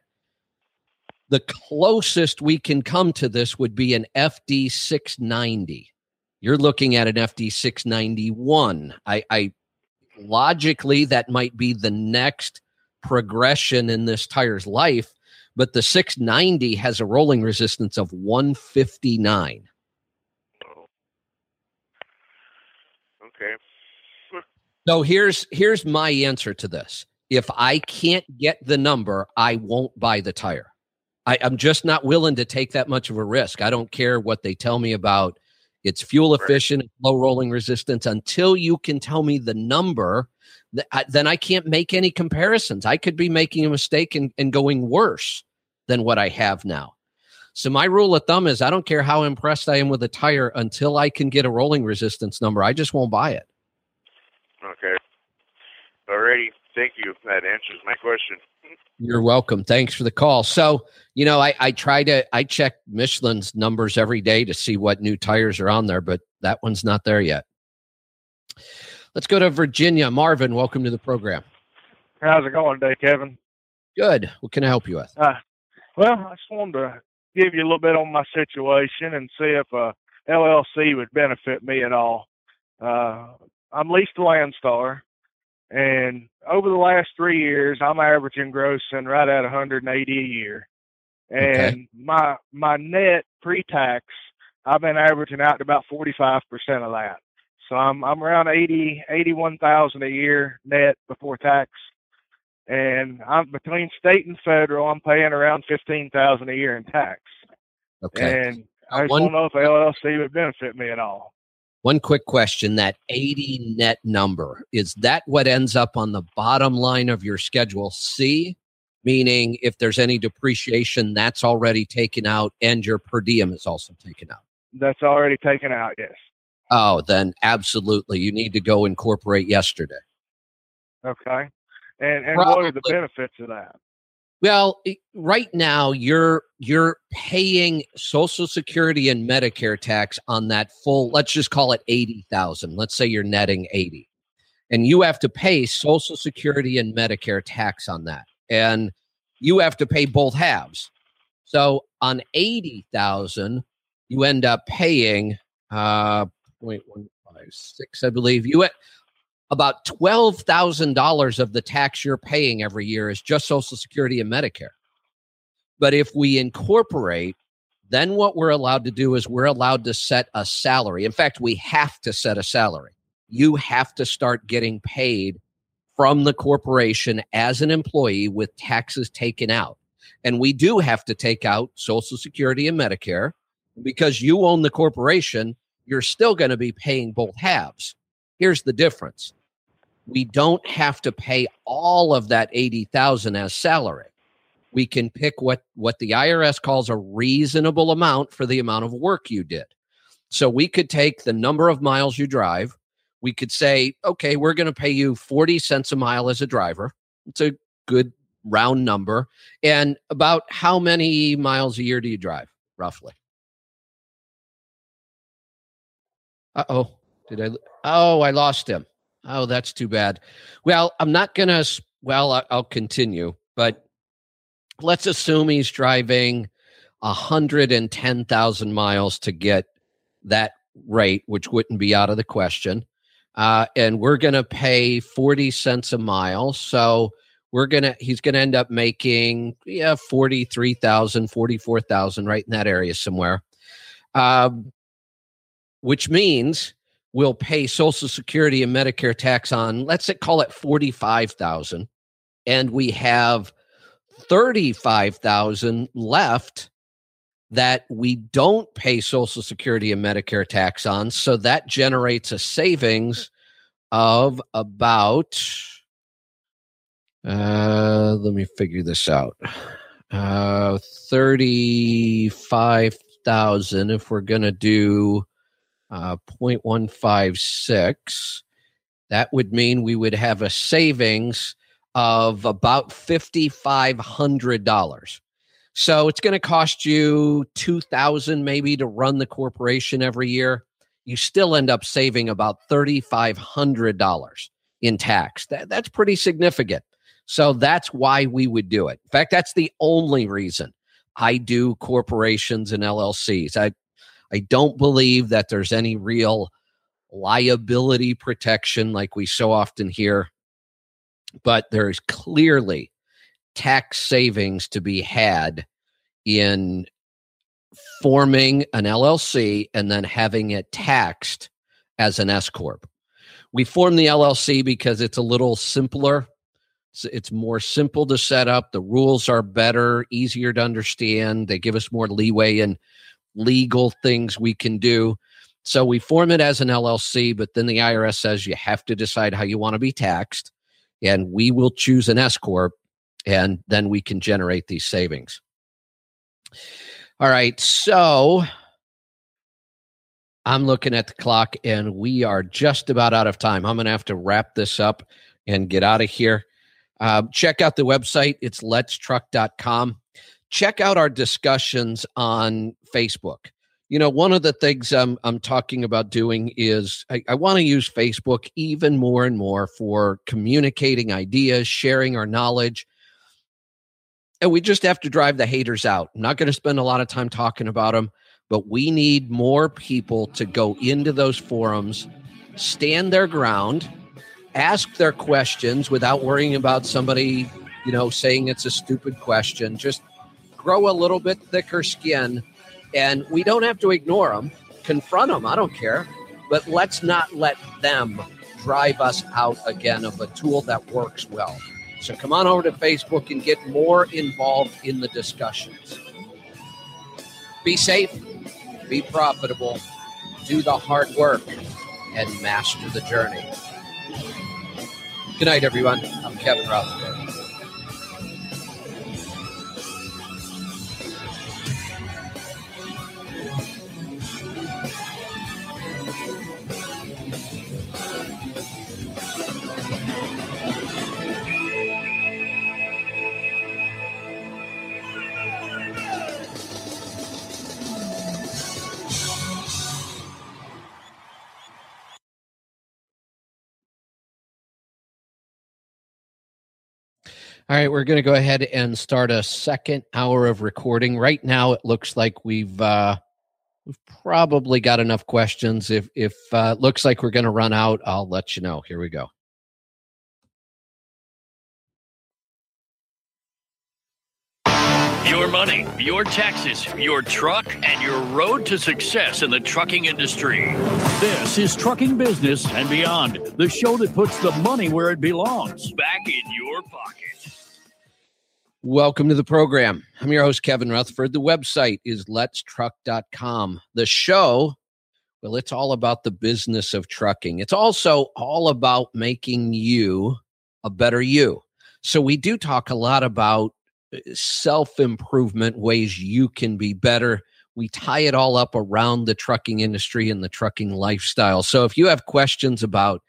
[SPEAKER 1] the closest we can come to this would be an FD 690. You're looking at an FD 691. I, I logically that might be the next progression in this tire's life, but the 690 has a rolling resistance of 159.
[SPEAKER 5] Okay.
[SPEAKER 1] So here's here's my answer to this. If I can't get the number, I won't buy the tire. I, I'm just not willing to take that much of a risk. I don't care what they tell me about it's fuel efficient, right. low rolling resistance. Until you can tell me the number, then I can't make any comparisons. I could be making a mistake and, and going worse than what I have now. So my rule of thumb is I don't care how impressed I am with a tire until I can get a rolling resistance number. I just won't buy it.
[SPEAKER 5] Okay. Alrighty. Thank you. That answers my question.
[SPEAKER 1] You're welcome. Thanks for the call. So, you know, I, I try to I check Michelin's numbers every day to see what new tires are on there, but that one's not there yet. Let's go to Virginia. Marvin, welcome to the program.
[SPEAKER 6] How's it going today, Kevin?
[SPEAKER 1] Good. What can I help you with?
[SPEAKER 6] Uh, well, I just wanted to give you a little bit on my situation and see if a LLC would benefit me at all. Uh, I'm leased to Landstar, and over the last three years, I'm averaging grossing right at 180 a year. And okay. my my net pre-tax, I've been averaging out to about 45% of that. So I'm I'm around 80 81,000 a year net before tax. And I'm between state and federal, I'm paying around 15,000 a year in tax. Okay. And I just don't know if LLC would benefit me at all.
[SPEAKER 1] One quick question that 80 net number, is that what ends up on the bottom line of your Schedule C? Meaning, if there's any depreciation, that's already taken out and your per diem is also taken out?
[SPEAKER 6] That's already taken out, yes.
[SPEAKER 1] Oh, then absolutely. You need to go incorporate yesterday.
[SPEAKER 6] Okay. And, and what are the benefits of that?
[SPEAKER 1] Well, right now you're you're paying Social Security and Medicare tax on that full. Let's just call it eighty thousand. Let's say you're netting eighty, and you have to pay Social Security and Medicare tax on that, and you have to pay both halves. So on eighty thousand, you end up paying uh, 0.156, I believe. You about $12,000 of the tax you're paying every year is just Social Security and Medicare. But if we incorporate, then what we're allowed to do is we're allowed to set a salary. In fact, we have to set a salary. You have to start getting paid from the corporation as an employee with taxes taken out. And we do have to take out Social Security and Medicare because you own the corporation, you're still going to be paying both halves. Here's the difference we don't have to pay all of that 80,000 as salary. We can pick what what the IRS calls a reasonable amount for the amount of work you did. So we could take the number of miles you drive. We could say, okay, we're going to pay you 40 cents a mile as a driver. It's a good round number. And about how many miles a year do you drive, roughly? Uh oh. Did I? Oh, I lost him. Oh, that's too bad. Well, I'm not going to, well, I'll continue, but let's assume he's driving 110,000 miles to get that rate, which wouldn't be out of the question. Uh, and we're going to pay 40 cents a mile. So we're going to, he's going to end up making, yeah, 43,000, 44,000, right in that area somewhere. Um, which means will pay Social Security and Medicare tax on, let's call it 45,000 and we have 35,000 left that we don't pay Social Security and Medicare tax on. So that generates a savings of about, uh, let me figure this out, uh, 35,000 if we're going to do uh, 0.156. That would mean we would have a savings of about $5,500. So it's going to cost you 2000 maybe to run the corporation every year. You still end up saving about $3,500 in tax. That, that's pretty significant. So that's why we would do it. In fact, that's the only reason I do corporations and LLCs. I I don't believe that there's any real liability protection like we so often hear, but there is clearly tax savings to be had in forming an LLC and then having it taxed as an S corp. We form the LLC because it's a little simpler. It's, more simple to set up. The rules are better, easier to understand. They give us more leeway in legal things we can do. So we form it as an LLC, but then the IRS says you have to decide how you want to be taxed, and we will choose an S corp, and then we can generate these savings. All right, so I'm looking at the clock and we are just about out of time. I'm going to have to wrap this up and get out of here. Uh, check out the website. It's letstruck.com. Check out our discussions on Facebook. You know, one of the things I'm, I'm talking about doing is I, I want to use Facebook even more and more for communicating ideas, sharing our knowledge. And we just have to drive the haters out. I'm not going to spend a lot of time talking about them but we need more people to go into those forums, stand their ground, ask their questions without worrying about somebody, you know, saying it's a stupid question. Just grow a little bit thicker skin, and we don't have to ignore them, confront them. I don't care, but let's not let them drive us out again of a tool that works well. So come on over to Facebook and get more involved in the discussions. Be safe be profitable, do the hard work, and master the journey. Good night, everyone. I'm Kevin Rutherford. All right, we're going to go ahead and start a second hour of recording. Right now, it looks like we've uh, we've probably got enough questions. If if uh, looks like we're going to run out, I'll let you know. Here we go.
[SPEAKER 7] Your money, your taxes, your truck, and your road to success in the trucking industry. This is Trucking Business and Beyond, the show that puts the money where it belongs, back in your pocket.
[SPEAKER 1] Welcome to the program. I'm your host, Kevin Rutherford. The website is letstruck.com. The show, well, it's all about the business of trucking. It's also all about making you a better you. So we do talk a lot about uh, self improvement, ways you can be better. We tie it all up around the trucking industry and the trucking lifestyle. So if you have questions about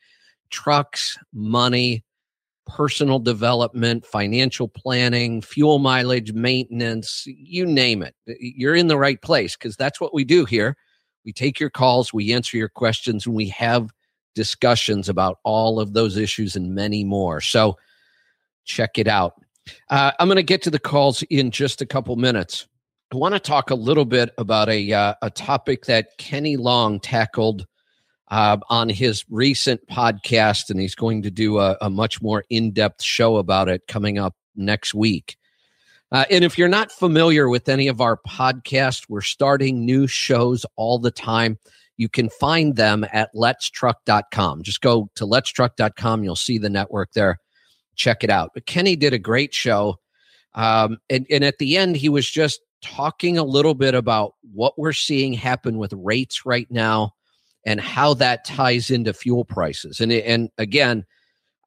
[SPEAKER 1] trucks, money, personal development, financial planning, fuel mileage, maintenance, you name it. You're in the right place because that's what we do here. We take your calls, we answer your questions, and we have discussions about all of those issues and many more. So check it out. Uh, I'm going to get to the calls in just a couple minutes. I want to talk a little bit about a uh, a topic that Kenny Long tackled uh, on his recent podcast, and he's going to do a, a much more in depth show about it coming up next week. Uh, and if you're not familiar with any of our podcasts, we're starting new shows all the time. You can find them at letstruck.com. Just go to letstruck.com. You'll see the network there. Check it out. But Kenny did a great show. Um, and, and at the end, he was just talking a little bit about what we're seeing happen with rates right now and how that ties into fuel prices. And and again,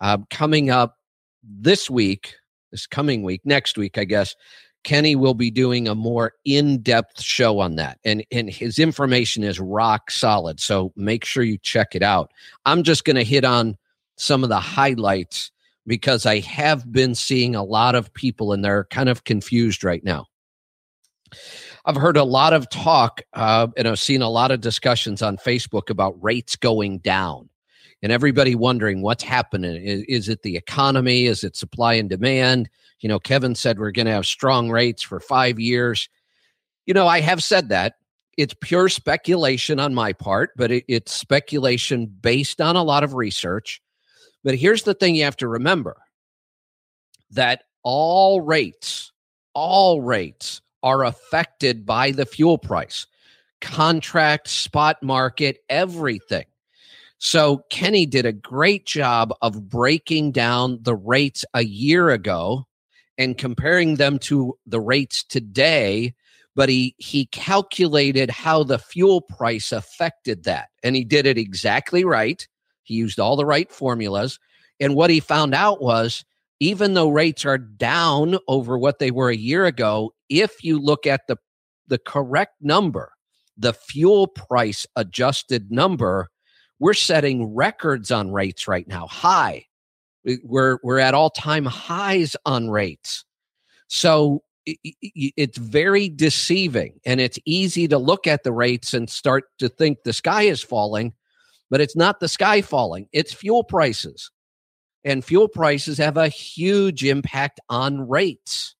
[SPEAKER 1] uh, coming up this week, this coming week, next week, I guess, Kenny will be doing a more in-depth show on that, and and his information is rock solid. So make sure you check it out. I'm just going to hit on some of the highlights because I have been seeing a lot of people and they're kind of confused right now. I've heard a lot of talk uh, and I've seen a lot of discussions on Facebook about rates going down and everybody wondering what's happening. Is, is, it the economy? Is it supply and demand? You know, Kevin said we're going to have strong rates for five years. You know, I have said that. It's pure speculation on my part, but it, it's speculation based on a lot of research. But here's the thing you have to remember that all rates, all rates are affected by the fuel price, contract, spot market, everything. So Kenny did a great job of breaking down the rates a year ago and comparing them to the rates today but he he calculated how the fuel price affected that. And he did it exactly right. He used all the right formulas. And what he found out was even though rates are down over what they were a year ago if you look at the the correct number the fuel price adjusted number we're setting records on rates right now high. We're we're at all time highs on rates. So it's very deceiving and it's easy to look at the rates and start to think the sky is falling but it's not the sky falling it's fuel prices and fuel prices have a huge impact on rates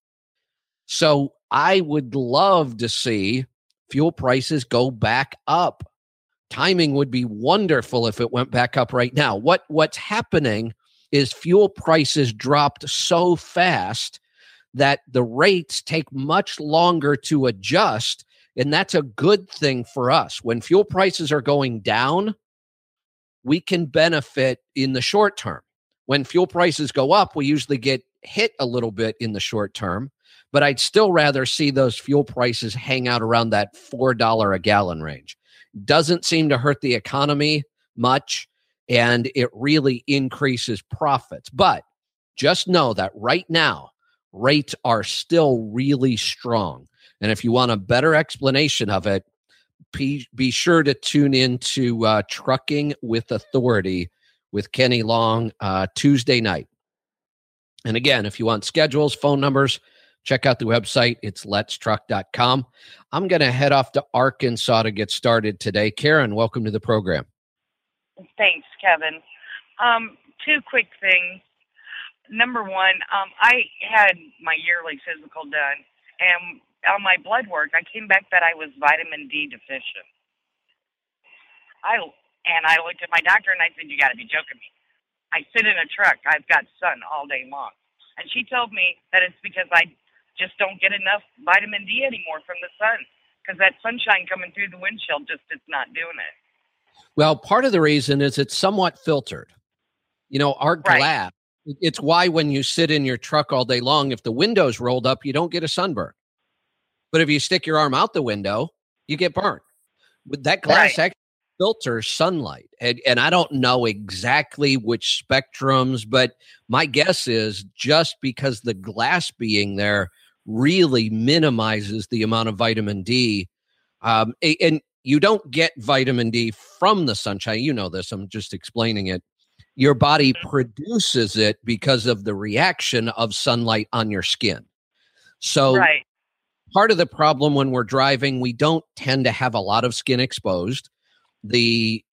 [SPEAKER 1] so i would love to see fuel prices go back up timing would be wonderful if it went back up right now what what's happening is fuel prices dropped so fast that the rates take much longer to adjust. And that's a good thing for us. When fuel prices are going down, we can benefit in the short term. When fuel prices go up, we usually get hit a little bit in the short term, but I'd still rather see those fuel prices hang out around that $4 a gallon range. Doesn't seem to hurt the economy much, and it really increases profits. But just know that right now, rates are still really strong. And if you want a better explanation of it, be, be sure to tune in to uh, Trucking with Authority with Kenny Long uh, Tuesday night. And again, if you want schedules, phone numbers, check out the website. It's letstruck.com. I'm going to head off to Arkansas to get started today. Karen, welcome to the program.
[SPEAKER 8] Thanks, Kevin. Um, two quick things number one, um, I had my yearly physical done, and on my blood work, I came back that I was vitamin D deficient. I and I looked at my doctor and I said, "You got to be joking me." I sit in a truck. I've got sun all day long, and she told me that it's because I just don't get enough vitamin D anymore from the sun because that sunshine coming through the windshield just is not doing it.
[SPEAKER 1] Well, part of the reason is it's somewhat filtered. You know, our right. glass it's why when you sit in your truck all day long, if the window's rolled up, you don't get a sunburn. But if you stick your arm out the window, you get burned. But that glass right. Filters sunlight. And, and I don't know exactly which spectrums, but my guess is just because the glass being there really minimizes the amount of vitamin D. Um, and you don't get vitamin D from the sunshine. You know this. I'm just explaining it your body produces it because of the reaction of sunlight on your skin. So,
[SPEAKER 8] right.
[SPEAKER 1] part of the problem when we're driving, we don't tend to have a lot of skin exposed. The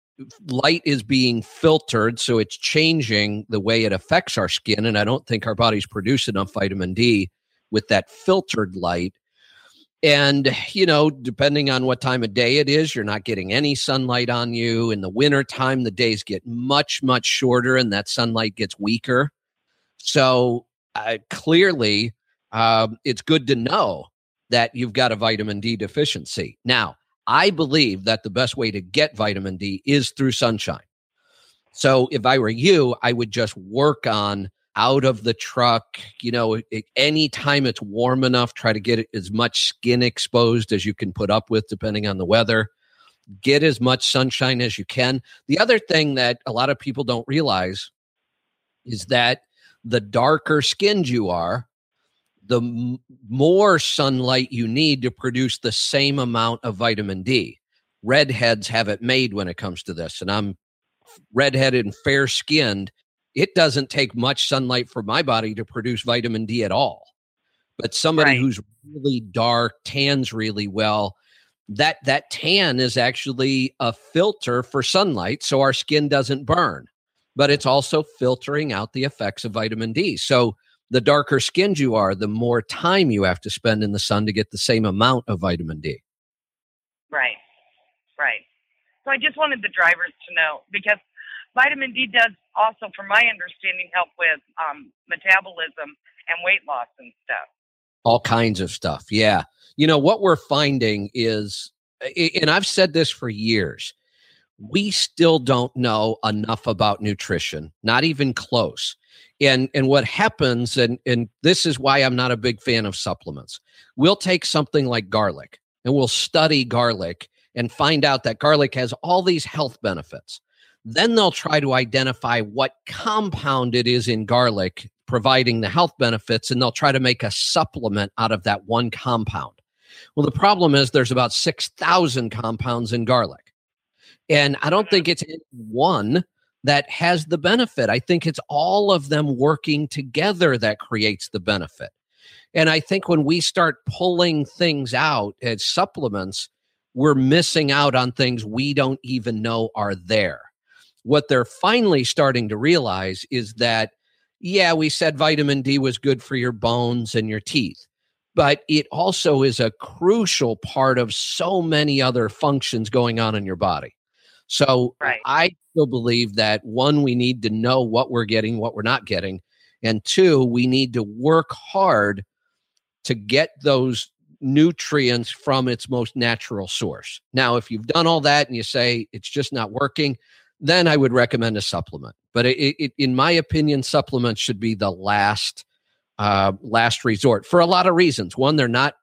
[SPEAKER 1] light is being filtered, so it's changing the way it affects our skin. And I don't think our bodies produce enough vitamin D with that filtered light and, you know, depending on what time of day it is, you're not getting any sunlight on you. In the wintertime, the days get much, much shorter and that sunlight gets weaker. So uh, clearly, um, it's good to know that you've got a vitamin D deficiency. Now, I believe that the best way to get vitamin D is through sunshine. So if I were you, I would just work on out of the truck. You know, anytime it's warm enough, try to get as much skin exposed as you can put up with, depending on the weather. Get as much sunshine as you can. The other thing that a lot of people don't realize is that the darker skinned you are, the more sunlight you need to produce the same amount of vitamin D. Redheads have it made when it comes to this, and I'm redheaded and fair skinned it doesn't take much sunlight for my body to produce vitamin D at all. But somebody right. who's really dark, tans really well, that that tan is actually a filter for sunlight so our skin doesn't burn. But it's also filtering out the effects of vitamin D. So the darker skinned you are, the more time you have to spend in the sun to get the same amount of vitamin
[SPEAKER 8] D. Right. Right. So I just wanted the drivers to know because vitamin D does also, from my understanding, help with um, metabolism and weight loss and stuff.
[SPEAKER 1] All kinds of stuff. Yeah. You know, what we're finding is, and I've said this for years, we still don't know enough about nutrition, not even close. And and what happens, and and this is why I'm not a big fan of supplements. We'll take something like garlic and we'll study garlic and find out that garlic has all these health benefits. Then they'll try to identify what compound it is in garlic providing the health benefits, and they'll try to make a supplement out of that one compound. Well, the problem is there's about 6,000 compounds in garlic. And I don't think it's one that has the benefit. I think it's all of them working together that creates the benefit. And I think when we start pulling things out as supplements, we're missing out on things we don't even know are there. What they're finally starting to realize is that, yeah, we said vitamin D was good for your bones and your teeth, but it also is a crucial part of so many other functions going on in your body. So right. I still believe that one, we need to know what we're getting, what we're not getting. And two, we need to work hard to get those nutrients from its most natural source. Now, if you've done all that and you say it's just not working, then I would recommend a supplement. But it, it, in my opinion, supplements should be the last uh, last resort for a lot of reasons. One, they're not.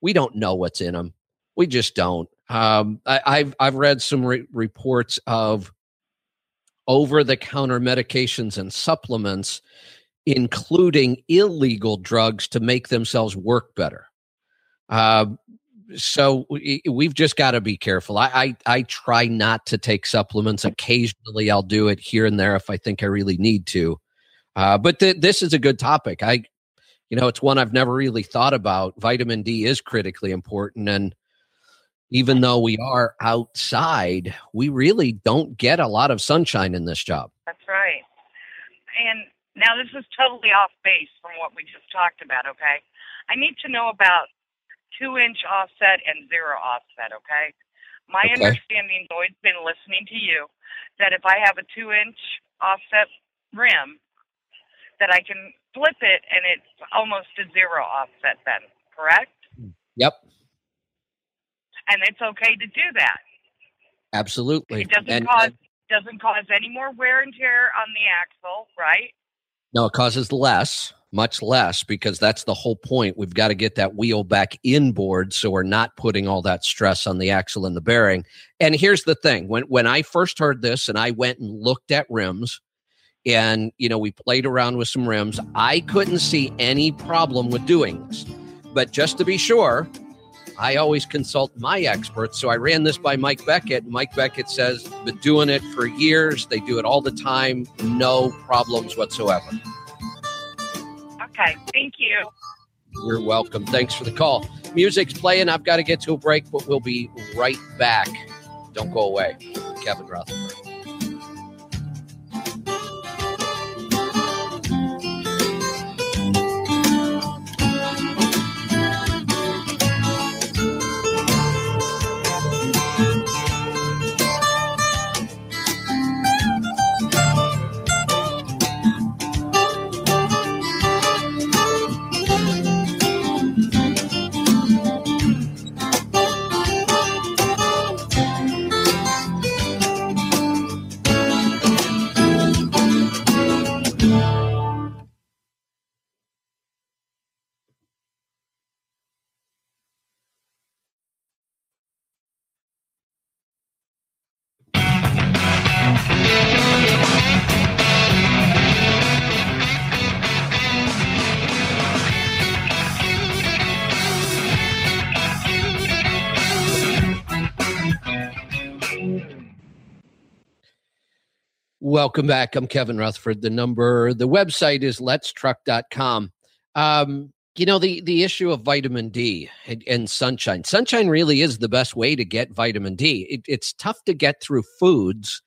[SPEAKER 1] We don't know what's in them. We just don't. Um, I, have I've read some re- reports of over the counter medications and supplements, including illegal drugs to make themselves work better. Uh, so we've just got to be careful. I, I, I try not to take supplements. Occasionally, I'll do it here and there if I think I really need to. Uh, but th- this is a good topic. I, you know, it's one I've never really thought about. Vitamin D is critically important, and even though we are outside, we really don't get a lot of sunshine in this job.
[SPEAKER 8] That's right. And now this is totally off base from what we just talked about. Okay, I need to know about two inch offset and zero offset, okay? My okay. understanding, Lloyd's been listening to you, that if I have a two inch offset rim, that I can flip it and it's almost a zero offset then, correct?
[SPEAKER 1] Yep.
[SPEAKER 8] And it's okay to do that.
[SPEAKER 1] Absolutely.
[SPEAKER 8] It doesn't
[SPEAKER 1] and,
[SPEAKER 8] cause doesn't cause any more wear and tear on the axle, right?
[SPEAKER 1] No, it causes less much less because that's the whole point. We've got to get that wheel back inboard so we're not putting all that stress on the axle and the bearing. And here's the thing when, when I first heard this and I went and looked at rims, and you know we played around with some rims i couldn't see any problem with doing this but just to be sure i always consult my experts so i ran this by mike beckett mike beckett says been doing it for years they do it all the time no problems whatsoever
[SPEAKER 8] Okay. Thank you.
[SPEAKER 1] You're welcome. Thanks for the call. Music's playing. I've got to get to a break, but we'll be right back. Don't go away. Kevin Rutherford. Welcome back. I'm Kevin Rutherford. The number, the website is letstruck.com. Um, you know, the, the issue of vitamin D and, and, sunshine. Sunshine really is the best way to get vitamin D. It, it's tough to get through foods.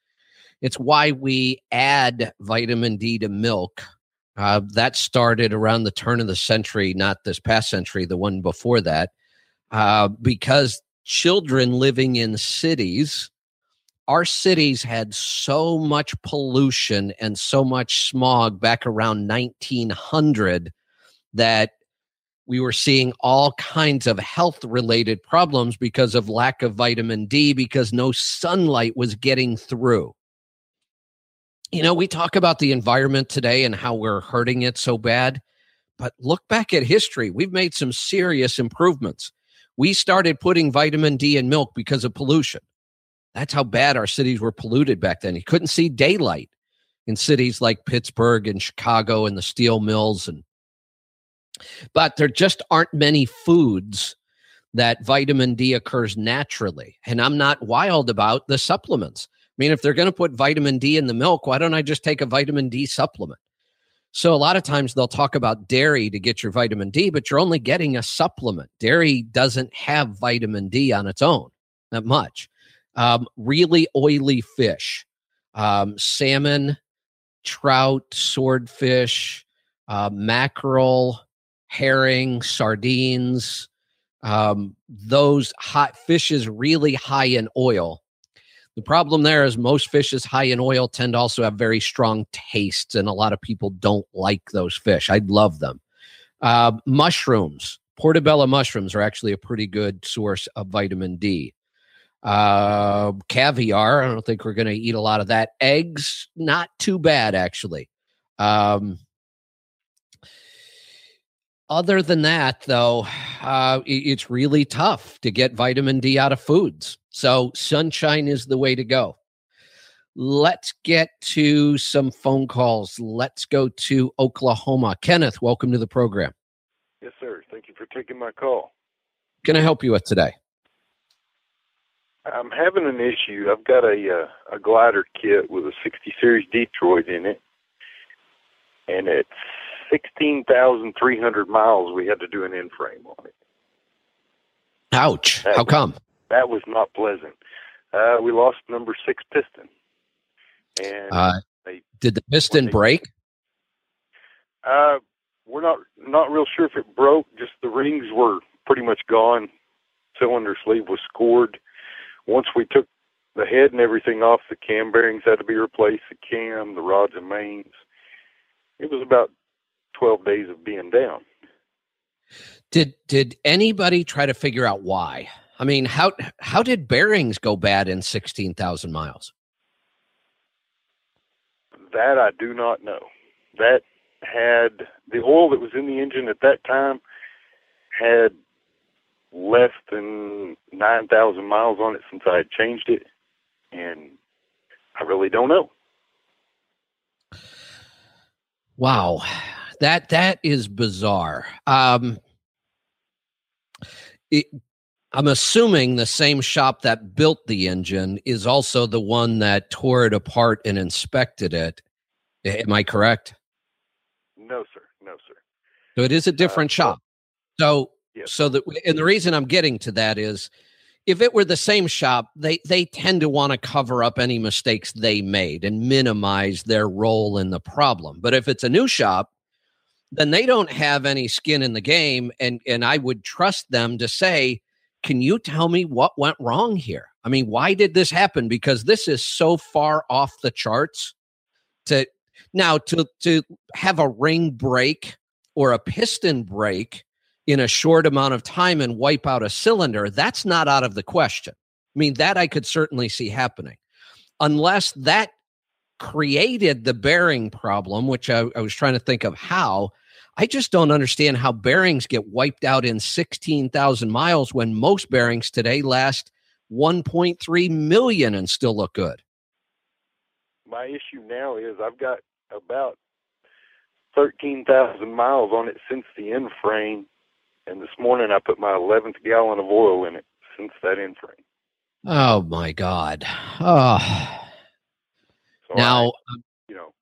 [SPEAKER 1] It's why we add vitamin D to milk. Uh, that started around the turn of the century, not this past century, the one before that, uh, because children living in cities our cities had so much pollution and so much smog back around 1900 that we were seeing all kinds of health related problems because of lack of vitamin D, because no sunlight was getting through. You know, we talk about the environment today and how we're hurting it so bad, but look back at history. We've made some serious improvements. We started putting vitamin D in milk because of pollution. That's how bad our cities were polluted back then. You couldn't see daylight in cities like Pittsburgh and Chicago and the steel mills and but there just aren't many foods that vitamin D occurs naturally. And I'm not wild about the supplements. I mean, if they're going to put vitamin D in the milk, why don't I just take a vitamin D supplement? So, a lot of times they'll talk about dairy to get your vitamin D, but you're only getting a supplement. Dairy doesn't have vitamin D on its own, not much. Um, really oily fish, um, salmon, trout, swordfish, uh, mackerel, herring, sardines, um, those hot fishes really high in oil. The problem there is most fishes high in oil tend to also have very strong tastes, and a lot of people don't like those fish. I love them. Uh, mushrooms, portobello mushrooms, are actually a pretty good source of vitamin D. Uh, caviar, I don't think we're going to eat a lot of that. Eggs, not too bad, actually. Um, other than that, though, uh, it's really tough to get vitamin D out of foods. So, sunshine is the way to go. Let's get to some phone calls. Let's go to Oklahoma. Kenneth, welcome to the program.
[SPEAKER 9] Yes, sir. Thank you for taking my call.
[SPEAKER 1] Can I help you with today?
[SPEAKER 9] I'm having an issue. I've got a uh, a glider kit with a 60 series Detroit in it, and it's 16,300 miles we had to do an in frame on it.
[SPEAKER 1] Ouch.
[SPEAKER 9] That
[SPEAKER 1] How
[SPEAKER 9] was,
[SPEAKER 1] come?
[SPEAKER 9] That was not pleasant. Uh, we lost number six piston. And
[SPEAKER 1] uh,
[SPEAKER 9] they,
[SPEAKER 1] did the piston
[SPEAKER 9] they,
[SPEAKER 1] break?
[SPEAKER 9] Uh, we're not not real sure if it broke. Just the rings were pretty much gone. Cylinder sleeve was scored. Once we took the head and everything off, the cam bearings had to be replaced. The cam, the rods and mains. It was about 12 days of being down.
[SPEAKER 1] Did did anybody try to figure out why? I mean, how how did bearings go bad in 16,000 miles?
[SPEAKER 9] That I do not know. That had the oil that was in the engine at that time had less than 9,000 miles on it since I had changed it and I really don't know.
[SPEAKER 1] Wow that that is bizarre. Um, it, I'm assuming the same shop that built the engine is also the one that tore it apart and inspected it. Am I correct?
[SPEAKER 9] No, sir. No, sir.
[SPEAKER 1] So it is a different uh, shop. So,
[SPEAKER 9] yes.
[SPEAKER 1] so that, and the reason I'm getting to that is, if it were the same shop, they they tend to want to cover up any mistakes they made and minimize their role in the problem. But if it's a new shop, then they don't have any skin in the game and and I would trust them to say can you tell me what went wrong here I mean why did this happen because this is so far off the charts to now to to have a ring break or a piston break in a short amount of time and wipe out a cylinder that's not out of the question I mean that I could certainly see happening unless that created the bearing problem, which I, I, was trying to think of how. I just don't understand how bearings get wiped out in 16,000 miles when most bearings today last 1.3 million and still look good.
[SPEAKER 9] My issue now is I've got about 13,000 miles on it since the in frame, and this morning I put my 11th gallon of oil in it since that frame.
[SPEAKER 1] Oh my God. Oh.
[SPEAKER 9] So
[SPEAKER 1] now,
[SPEAKER 9] I, you know,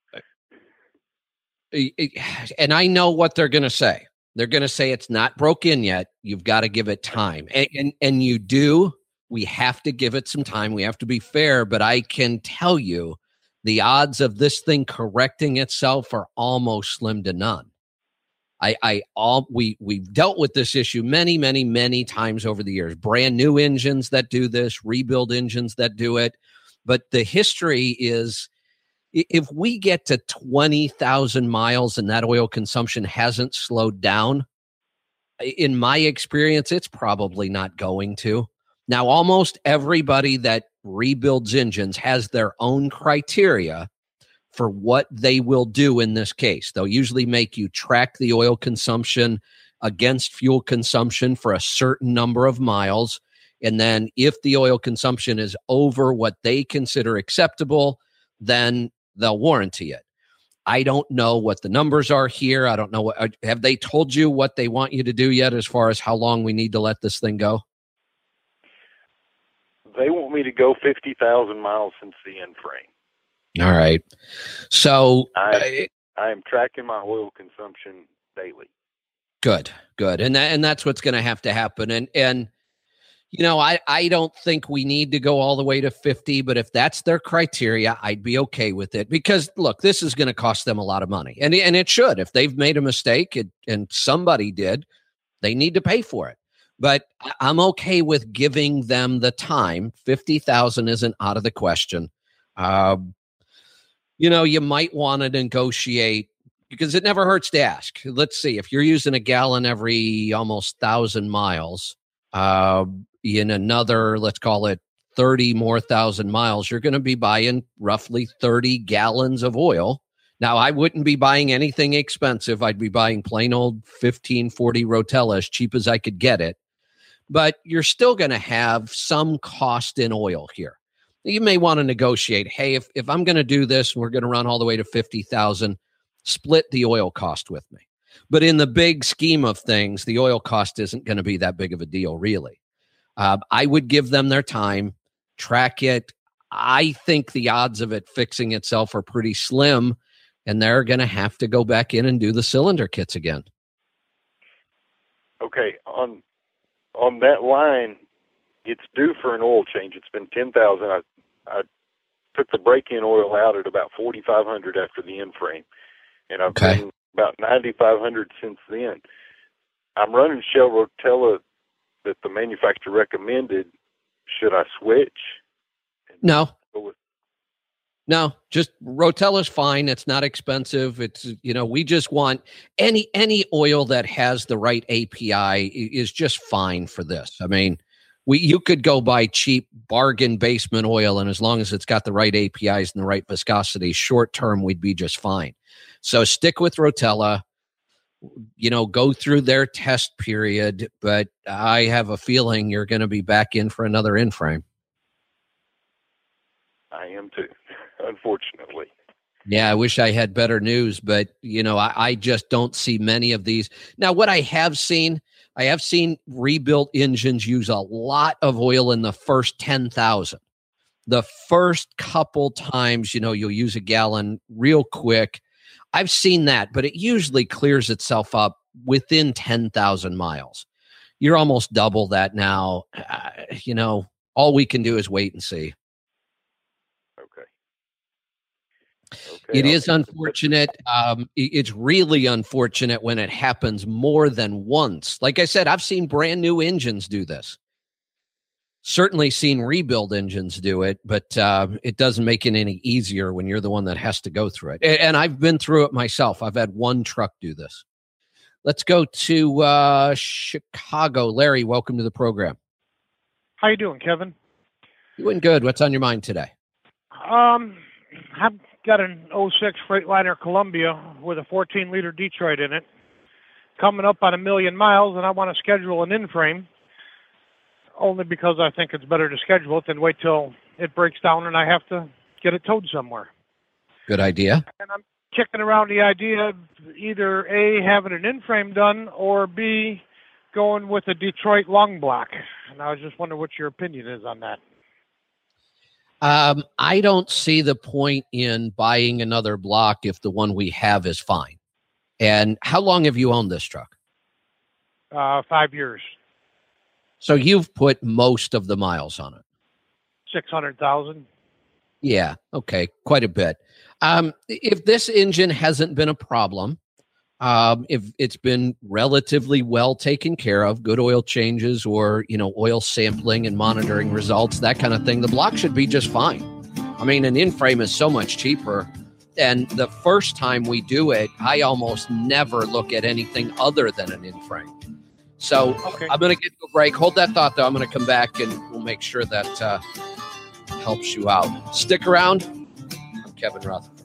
[SPEAKER 1] and I know what they're going to say. They're going to say it's not broke in yet. You've got to give it time, and, and and you do. We have to give it some time. We have to be fair, but I can tell you, the odds of this thing correcting itself are almost slim to none. I, I all we we've dealt with this issue many, many, many times over the years. Brand new engines that do this, rebuild engines that do it, but the history is if we get to 20,000 miles and that oil consumption hasn't slowed down, in my experience, it's probably not going to. Now, almost everybody that rebuilds engines has their own criteria for what they will do in this case. They'll usually make you track the oil consumption against fuel consumption for a certain number of miles. And then, if the oil consumption is over what they consider acceptable, then they'll warranty it. I don't know what the numbers are here. I don't know what uh, have they told you what they want you to do yet as far as how long we need to let this thing go?
[SPEAKER 9] They want me to go 50,000 miles since the in frame.
[SPEAKER 1] All right. So
[SPEAKER 9] I, I am tracking my oil consumption daily.
[SPEAKER 1] Good, good. And that, and that's what's going to have to happen. And, and, you know, I, I don't think we need to go all the way to 50, but if that's their criteria, I'd be okay with it because look, this is going to cost them a lot of money and, and it should. If they've made a mistake and, and somebody did, they need to pay for it. But I'm okay with giving them the time. 50,000 isn't out of the question. Uh, you know, you might want to negotiate because it never hurts to ask. Let's see if you're using a gallon every almost thousand miles. Uh, in another, let's call it 30 more thousand miles, you're going to be buying roughly 30 gallons of oil. Now, I wouldn't be buying anything expensive. I'd be buying plain old 1540 Rotella as cheap as I could get it. But you're still going to have some cost in oil here. You may want to negotiate hey, if, if I'm going to do this, we're going to run all the way to 50,000, split the oil cost with me. But in the big scheme of things, the oil cost isn't going to be that big of a deal, really. Uh, I would give them their time, track it. I think the odds of it fixing itself are pretty slim, and they're going to have to go back in and do the cylinder kits again.
[SPEAKER 9] Okay, on on that line, it's due for an oil change. It's been ten thousand. I I took the break-in oil out at about forty five hundred after the in frame, and I've okay. been about ninety five hundred since then. I'm running Shell Rotella that the manufacturer recommended, should I switch?
[SPEAKER 1] No. No, just Rotella's fine. It's not expensive. It's you know we just want any any oil that has the right API is just fine for this. I mean, we you could go buy cheap bargain basement oil, and as long as it's got the right APIs and the right viscosity, short term we'd be just fine. So stick with Rotella you know, go through their test period, but I have a feeling you're going to be back in for another in frame.
[SPEAKER 9] I am too, unfortunately.
[SPEAKER 1] Yeah, I wish I had better news, but you know, I, I, just don't see many of these. Now, what I have seen, I have seen rebuilt engines use a lot of oil in the first 10,000. The first couple times, you know, you'll use a gallon real quick I've seen that, but it usually clears itself up within 10,000 miles. You're almost double that now. Uh, you know, all we can do is wait and see.
[SPEAKER 9] Okay.
[SPEAKER 1] Okay it I'll is unfortunate. Um, it's really unfortunate when it happens more than once. Like I said, I've seen brand new engines do this certainly seen rebuild engines do it, but uh, it doesn't make it any easier when you're the one that has to go through it. And I've been through it myself. I've had one truck do this. Let's go to uh, Chicago. Larry, welcome to the program.
[SPEAKER 10] How you doing, Kevin?
[SPEAKER 1] Doing good. What's on your mind today?
[SPEAKER 10] Um, I've got an 06 Freightliner Columbia with a 14 liter Detroit in it, coming up on a million miles, and I want to schedule an in frame only because I think it's better to schedule it than wait till it breaks down and I have to get it towed somewhere.
[SPEAKER 1] Good idea.
[SPEAKER 10] And I'm kicking around the idea of either A, having an in frame done, or B, going with a Detroit long block. And I was just wondering what your opinion is on that.
[SPEAKER 1] Um, I don't see the point in buying another block if the one we have is fine. And how long have you owned this truck?
[SPEAKER 10] Uh, five years.
[SPEAKER 1] So you've put most of the miles on it.
[SPEAKER 10] Six hundred thousand.
[SPEAKER 1] Yeah. Okay. Quite a bit. Um, if this engine hasn't been a problem, um, if it's been relatively well taken care of, good oil changes or you know oil sampling and monitoring results, that kind of thing, the block should be just fine. I mean, an in frame is so much cheaper. And the first time we do it, I almost never look at anything other than an in frame So okay. I'm going to get a break. Hold that thought, though. I'm going to come back and we'll make sure that uh, helps you out. Stick around. I'm Kevin Rutherford.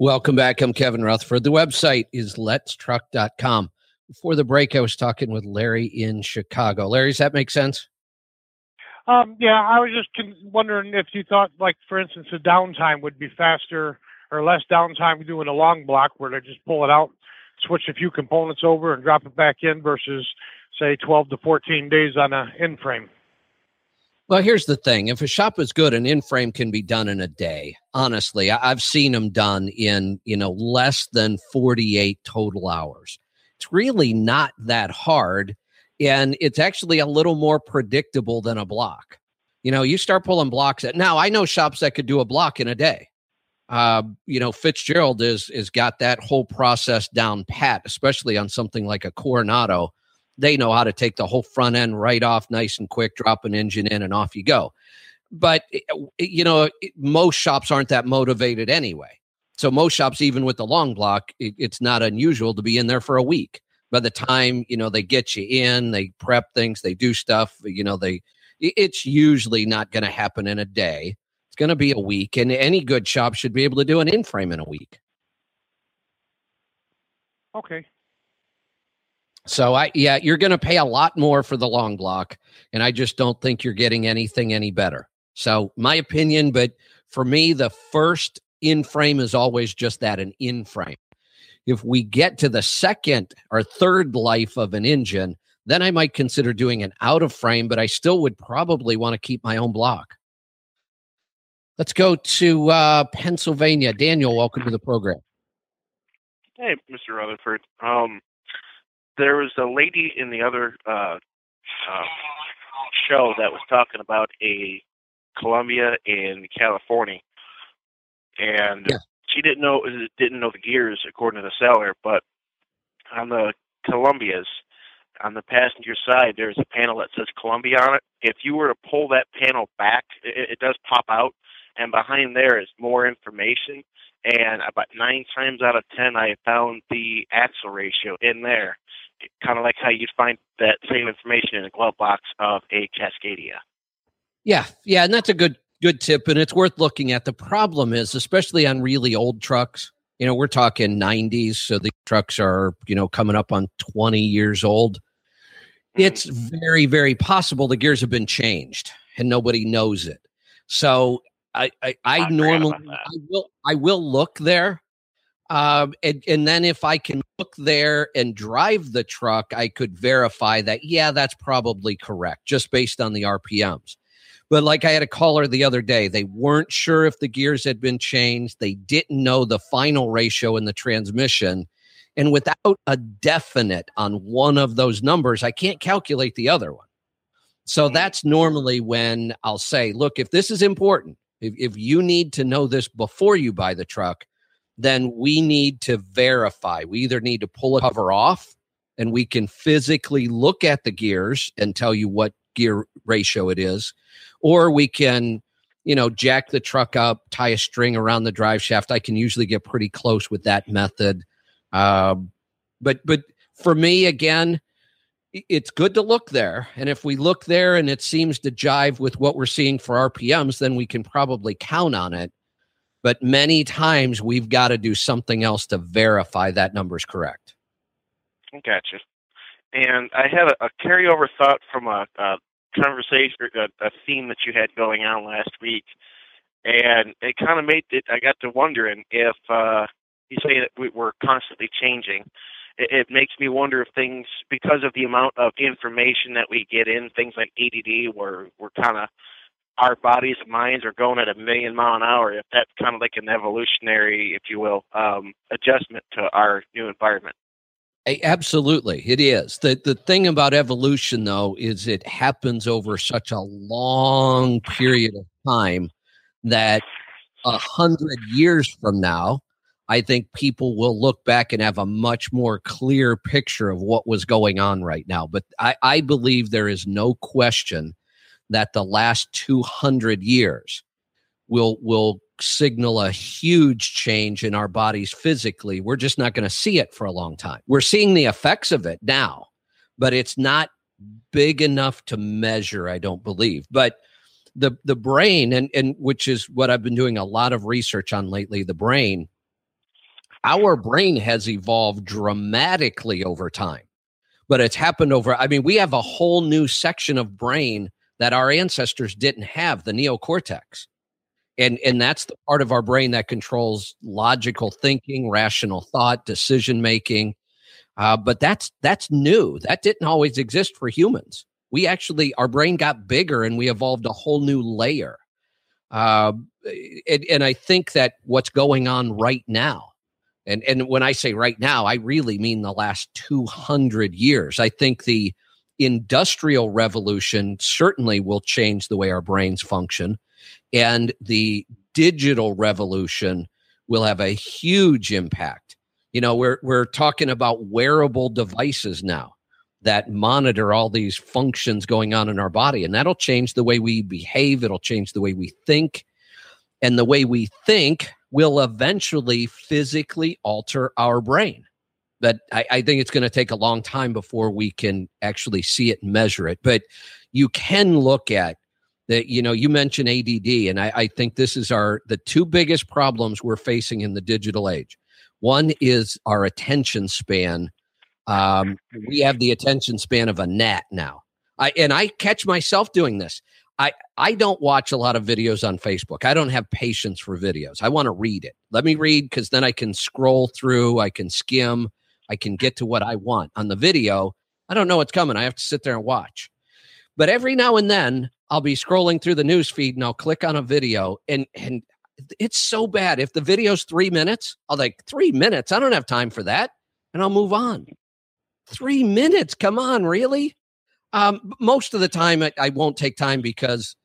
[SPEAKER 1] Welcome back. I'm Kevin Rutherford. The website is letstruck.com. Before the break, I was talking with Larry in Chicago. Larry, does that make sense?
[SPEAKER 10] Um, yeah, I was just wondering if you thought, like, for instance, the downtime would be faster or less downtime doing a long block where they just pull it out, switch a few components over, and drop it back in versus, say, 12 to 14 days on a in frame.
[SPEAKER 1] Well, here's the thing. If a shop is good, an in-frame can be done in a day. Honestly, I've seen them done in, you know, less than 48 total hours. It's really not that hard. And it's actually a little more predictable than a block. You know, you start pulling blocks at now, I know shops that could do a block in a day. Uh, you know, Fitzgerald is is got that whole process down pat, especially on something like a Coronado they know how to take the whole front end right off nice and quick, drop an engine in, and off you go. But, eh, you know, most shops aren't that motivated anyway. So most shops, even with the long block, it's not unusual to be in there for a week. By the time, you know, they get you in, they prep things, they do stuff, you know, they, it's usually not going to happen in a day. It's going to be a week. And any good shop should be able to do an in frame in a week.
[SPEAKER 10] Okay.
[SPEAKER 1] So I yeah, you're going to pay a lot more for the long block and I just don't think you're getting anything any better. So my opinion, but for me the first in frame is always just that an in frame. If we get to the second or third life of an engine, then I might consider doing an out of frame, but I still would probably want to keep my own block. Let's go to uh, Pennsylvania. Daniel, welcome to the program.
[SPEAKER 11] Hey, Mr. Rutherford. Um, there was a lady in the other uh, uh, show that was talking about a Columbia in California, and yeah. she didn't know didn't know the gears according to the seller, but on the Columbias, on the passenger side, there's a panel that says Columbia on it. If you were to pull that panel back, it, it does pop out, and behind there is more information. And about nine times out of ten, I found the axle ratio in there kind of like how you'd find that same information in a glove box of a Cascadia.
[SPEAKER 1] Yeah, yeah, and that's a good good tip, and it's worth looking at. The problem is, especially on really old trucks, you know, we're talking 90s, so the trucks are you know coming up on 20 years old. Mm-hmm. It's very, very possible the gears have been changed and nobody knows it. So I, I, I normally I will I will look there um, and, and then if I can look there and drive the truck, I could verify that, yeah, that's probably correct, just based on the RPMs. But like I had a caller the other day, they weren't sure if the gears had been changed. They didn't know the final ratio in the transmission. And without a definite on one of those numbers, I can't calculate the other one. So mm-hmm. that's normally when I'll say, look, if this is important, if, if you need to know this before you buy the truck, then we need to verify. We either need to pull a cover off and we can physically look at the gears and tell you what gear ratio it is, or we can, you know, jack the truck up, tie a string around the drive shaft. I can usually get pretty close with that method. Um, but but for me, again, it's good to look there. And if we look there and it seems to jive with what we're seeing for RPMs, then we can probably count on it. But many times we've got to do something else to verify that number is correct.
[SPEAKER 11] Gotcha. And I had a, a carryover thought from a, a conversation, a, a theme that you had going on last week, and it kind of made it. I got to wondering if uh, you say that we, we're constantly changing. It, it makes me wonder if things, because of the amount of information that we get in, things like ADD, where we're kind of our bodies and minds are going at a million mile an hour. If that's kind of like an evolutionary, if you will, um, adjustment to our new environment.
[SPEAKER 1] Absolutely, it is. the The thing about evolution, though, is it happens over such a long period of time that a hundred years from now, I think people will look back and have a much more clear picture of what was going on right now. But I, I believe there is no question that the last 200 years will will signal a huge change in our bodies physically. We're just not going to see it for a long time. We're seeing the effects of it now, but it's not big enough to measure, I don't believe. But the the brain and and which is what I've been doing a lot of research on lately, the brain our brain has evolved dramatically over time. But it's happened over I mean, we have a whole new section of brain that our ancestors didn't have, the neocortex. And and that's the part of our brain that controls logical thinking rational thought decision making. Uh, but that's that's new. That didn't always exist for humans. We actually our brain got bigger and we evolved a whole new layer. Uh, and, and i think that what's going on right now and and when i say right now i really mean the last 200 years. I think the industrial revolution certainly will change the way our brains function and the digital revolution will have a huge impact. You know, we're we're talking about wearable devices now that monitor all these functions going on in our body and that'll change the way we behave, it'll change the way we think, and the way we think will eventually physically alter our brain. But I, I think it's going to take a long time before we can actually see it and measure it. But you can look at that you know you mentioned add and I, I, think this is our the two biggest problems we're facing in the digital age. One is our attention span. Um, we have the attention span of a gnat now. I, and i catch myself doing this. I, I don't watch a lot of videos on facebook. I don't have patience for videos. I want to read it. Let me read because then i can scroll through i can skim i can get to what i want on the video i don't know what's coming i have to sit there and watch but every now and then I'll be scrolling through the news feed and I'll click on a video and and it's so bad. If the video's three minutes, I'll like three minutes. I don't have time for that, and I'll move on. Three minutes? Come on, really? Um, most of the time, I, I won't take time because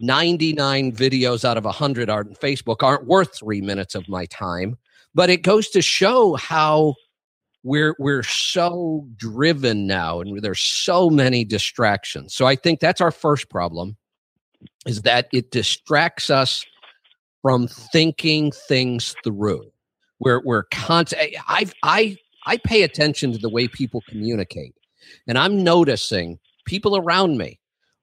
[SPEAKER 1] 99 videos out of 100 on Facebook aren't worth three minutes of my time. But it goes to show how we're we're so driven now and there's so many distractions. So i think that's our first problem is that it distracts us from thinking things through. We're we're constant i i i pay attention to the way people communicate and i'm noticing people around me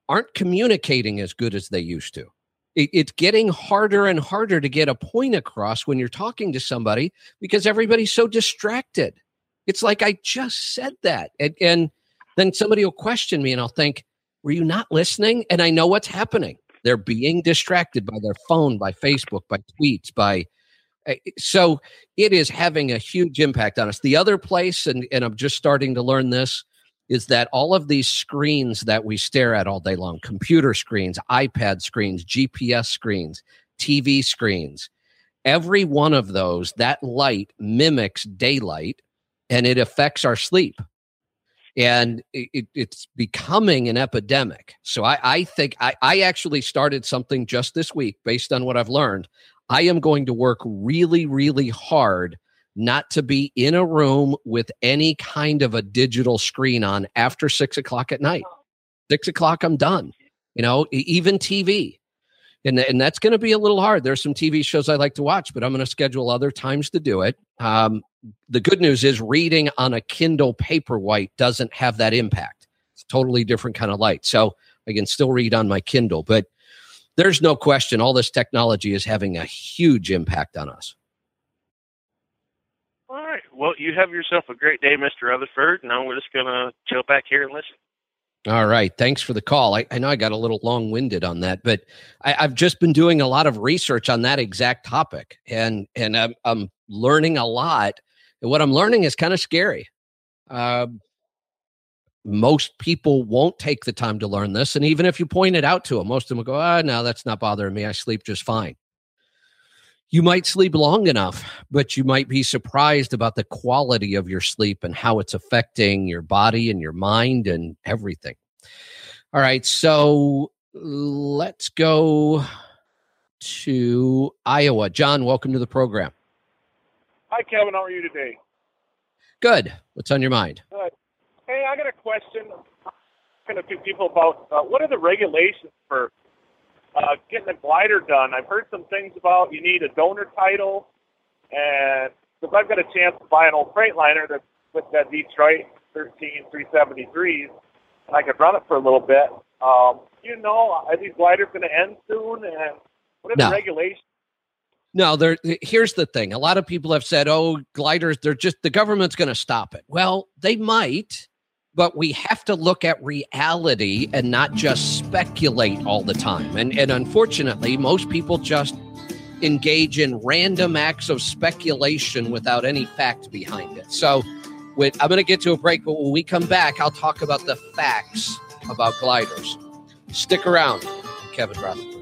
[SPEAKER 1] aren't communicating as good as they used to. It, it's getting harder and harder to get a point across when you're talking to somebody because everybody's so distracted it's like I just said that. And, and then somebody will question me and I'll think, were you not listening? And I know what's happening. They're being distracted by their phone, by Facebook, by tweets, by eh, so it is having a huge impact on us. The other place, and, and I'm just starting to learn this, is that all of these screens that we stare at all day long computer screens, iPad screens, GPS screens, TV screens every one of those, that light mimics daylight and it affects our sleep. And it, it's becoming an epidemic. So i, I think I, I actually started something just this week based on what i've learned. I am going to work really really hard not to be in a room with any kind of a digital screen on after six o'clock at night. Oh. Six o'clock i'm done. You know even tv and, and that's going to be a little hard. There's some TV shows I like to watch, but I'm going to schedule other times to do it. Um, the good news is reading on a Kindle Paperwhite doesn't have that impact. It's totally different kind of light. So I can still read on my Kindle, but there's no question all this technology is having a huge impact on us.
[SPEAKER 11] All right. Well, you have yourself a great day, Mr. Rutherford. Now we're just going to chill back here and listen.
[SPEAKER 1] All right. Thanks for the call. I, I know I got a little long winded on that, but I, have just been doing a lot of research on that exact topic and, and I'm, I'm learning a lot. And what I'm learning is kind of scary. Uh, most people won't take the time to learn this. And even if you point it out to them, most of them will go, ah, oh, no, that's not bothering me. I sleep just fine. You might sleep long enough, but you might be surprised about the quality of your sleep and how it's affecting your body and your mind and everything. All right. So let's go to Iowa. John, welcome to the program.
[SPEAKER 12] Hi, Kevin. How are you today?
[SPEAKER 1] Good. What's on your mind?
[SPEAKER 12] Good. Hey, I got a question. Kind of to people about uh, what are the regulations for uh, getting a glider done? I've heard some things about you need a donor title, and because I've got a chance to buy an old Freightliner that's with that Detroit 13 373s, and I could run it for a little bit. Um, you know, are these gliders going to end soon? And what are no. the regulations?
[SPEAKER 1] No, there. Here's the thing. A lot of people have said, "Oh, gliders, they're just the government's going to stop it." Well, they might, but we have to look at reality and not just speculate all the time. And and unfortunately, most people just engage in random acts of speculation without any fact behind it. So, with, I'm going to get to a break, but when we come back, I'll talk about the facts about gliders. Stick around, Kevin Rutherford.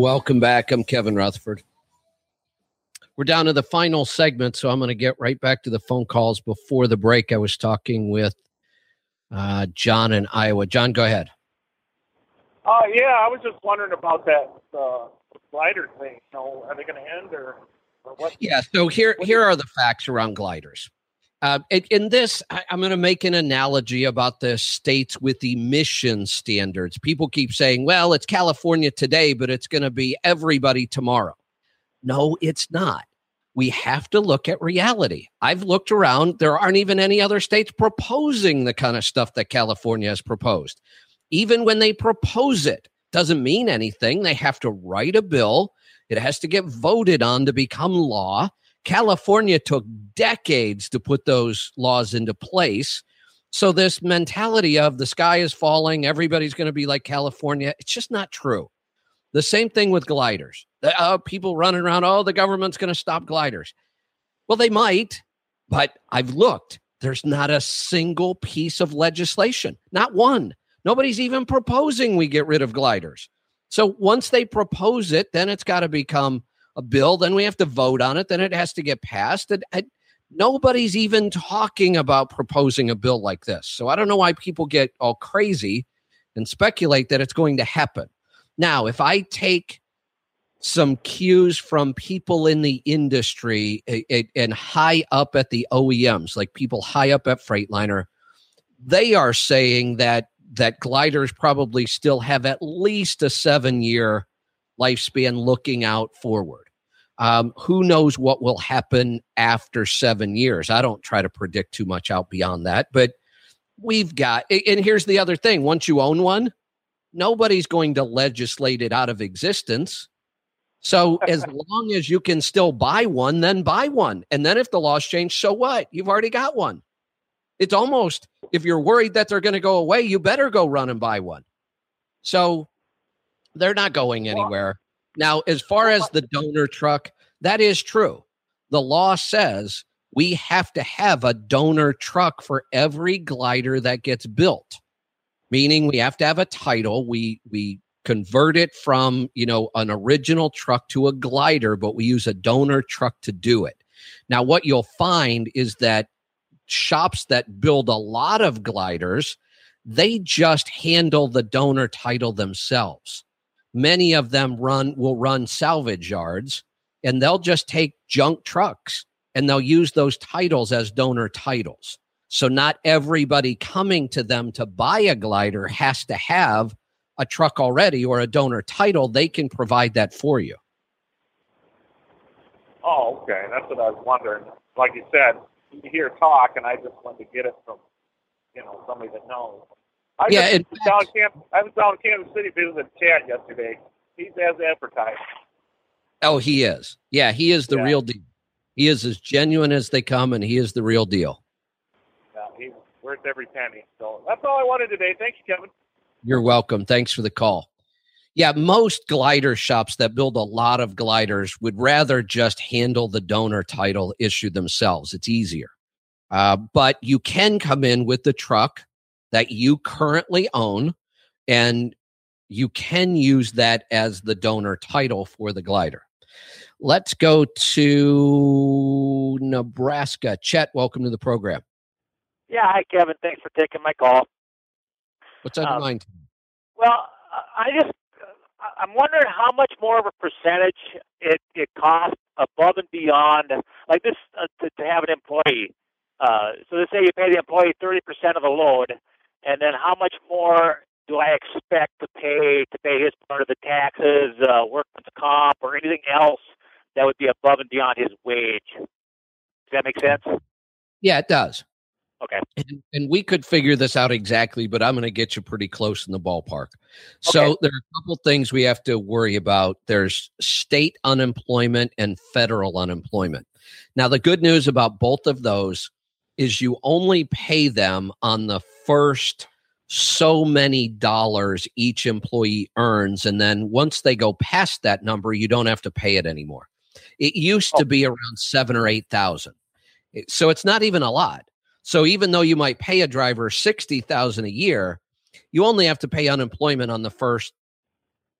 [SPEAKER 1] Welcome back. I'm Kevin Rutherford. We're down to the final segment, so I'm going to get right back to the phone calls. Before the break, I was talking with uh, John in Iowa. John, go ahead.
[SPEAKER 12] Uh, yeah, I was just wondering about that uh, glider thing. You know, are they going to end or, or what?
[SPEAKER 1] Yeah, so here here are the facts around gliders. Uh, in this, I, am going to make an analogy about the states with emission standards. People keep saying, well, it's California today, but it's going to be everybody tomorrow. No, it's not. We have to look at reality. I've looked around. There aren't even any other states proposing the kind of stuff that California has proposed. Even when they propose it, doesn't mean anything. They have to write a bill. It has to get voted on to become law. California took decades to put those laws into place. So, this mentality of the sky is falling, everybody's going to be like California, it's just not true. The same thing with gliders. Uh, people running around, oh, the government's going to stop gliders. Well, they might, but I've looked. There's not a single piece of legislation, not one. Nobody's even proposing we get rid of gliders. So once they propose it, then it's got to become a bill, then we have to vote on it, then it has to get passed. And, nobody's even talking about proposing a bill like this. So I don't know why people get all crazy and speculate that it's going to happen. Now, if I take some cues from people in the industry and high up at the OEMs, like people high up at Freightliner, they are saying that that gliders probably still have at least a seven year lifespan looking out forward. Um, who knows what will happen after seven years? I don't try to predict too much out beyond that, but we've got, and here's the other thing once you own one, nobody's going to legislate it out of existence. So as long as you can still buy one, then buy one. And then if the laws change, so what? You've already got one. It's almost if you're worried that they're going to go away, you better go run and buy one. So they're not going anywhere. Now, as far as the donor truck, that is true. The law says we have to have a donor truck for every glider that gets built meaning we have to have a title. We we convert it from you know an original truck to a glider but we use a donor truck to do it. Now what you'll find is that shops that build a lot of gliders they just handle the donor title themselves many of them run will run salvage yards and they'll just take junk trucks and they'll use those titles as donor titles. So not everybody coming to them to buy a glider has to have a truck already or a donor title. They can provide that for you.
[SPEAKER 12] Oh, okay. That's what I was wondering. Like you said, you hear talk, and I just wanted to get it from, you know, somebody that knows. I
[SPEAKER 1] yeah,
[SPEAKER 12] it, down Camp, I was down in Kansas City visiting Chad yesterday. He's as advertised.
[SPEAKER 1] Oh, he is. Yeah, he is the
[SPEAKER 12] Yeah.
[SPEAKER 1] real deal. He is as genuine as they come, and he is the real deal.
[SPEAKER 12] Yeah, he's worth every penny. So that's all I wanted today. Thank you, Kevin.
[SPEAKER 1] You're welcome. Thanks for the call. Yeah, most glider shops that build a lot of gliders would rather just handle the donor title issue themselves. It's easier. Uh, but you can come in with the truck that you currently own, and you can use that as the donor title for the glider. Let's go to Nebraska. Chet, welcome to the program.
[SPEAKER 13] Yeah, hi Kevin. Thanks for taking my call.
[SPEAKER 1] What's on your
[SPEAKER 13] Um,
[SPEAKER 1] mind?
[SPEAKER 13] Well, I just I- I'm wondering how much more of a percentage it it costs above and beyond like this uh, to, to have an employee. Uh, so let's say you pay the employee thirty percent of the load, and then how much more do I expect to pay to pay his part of the taxes, uh, workman's comp, or anything else that would be above and beyond his wage? Does that make sense?
[SPEAKER 1] Yeah, it does.
[SPEAKER 13] Okay.
[SPEAKER 1] And, and we could figure this out exactly, but I'm going to get you pretty close in the ballpark. So there are a couple things we have to worry about. There's state unemployment and federal unemployment. Now, the good news about both of those is you only pay them on the first so many dollars each employee earns. And then once they go past that number, you don't have to pay it anymore. It used to oh. be around seven or 8,000. So it's not even a lot. So even though you might pay a driver 60,000 a year, you only have to pay unemployment on the first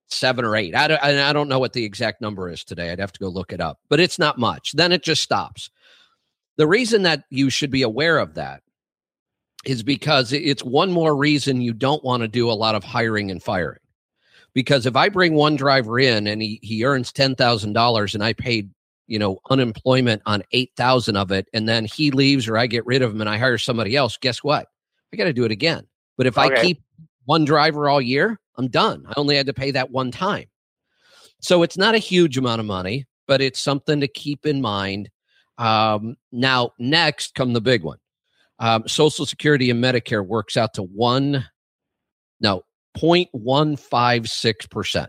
[SPEAKER 1] seven or eight. I don't, I don't know what the exact number is today. I'd have to go look it up, but it's not much. Then it just stops. The reason that you should be aware of that is because it's one more reason you don't want to do a lot of hiring and firing. Because if I bring one driver in and he, he earns $10,000 and I paid, you know, unemployment on 8,000 of it, and then he leaves or I get rid of him and I hire somebody else, guess what? I got to do it again. But if I keep one driver all year, I'm done. I only had to pay that one time. So it's not a huge amount of money, but it's something to keep in mind. Um, now, next come the big one. Um, Social Security and Medicare works out to one, no, 0.156%.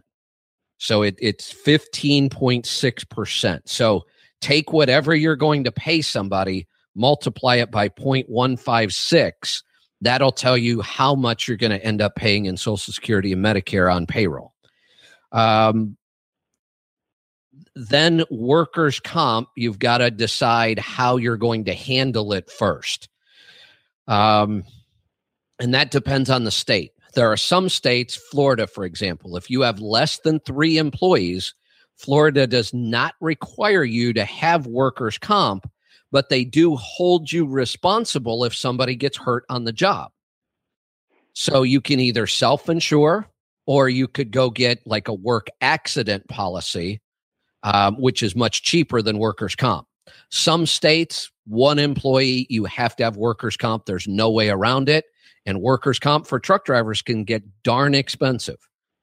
[SPEAKER 1] So it, it's 15.6%. So take whatever you're going to pay somebody, multiply it by 0.156. That'll tell you how much you're going to end up paying in Social Security and Medicare on payroll. Um, then workers' comp, you've got to decide how you're going to handle it first. Um, and that depends on the state. There are some states, Florida, for example, if you have less than three employees, Florida does not require you to have workers' comp, but they do hold you responsible if somebody gets hurt on the job. So you can either self insure or you could go get like a work accident policy, um, which is much cheaper than workers' comp. Some states, one employee, you have to have workers' comp. There's no way around it. And workers' comp for truck drivers can get darn expensive.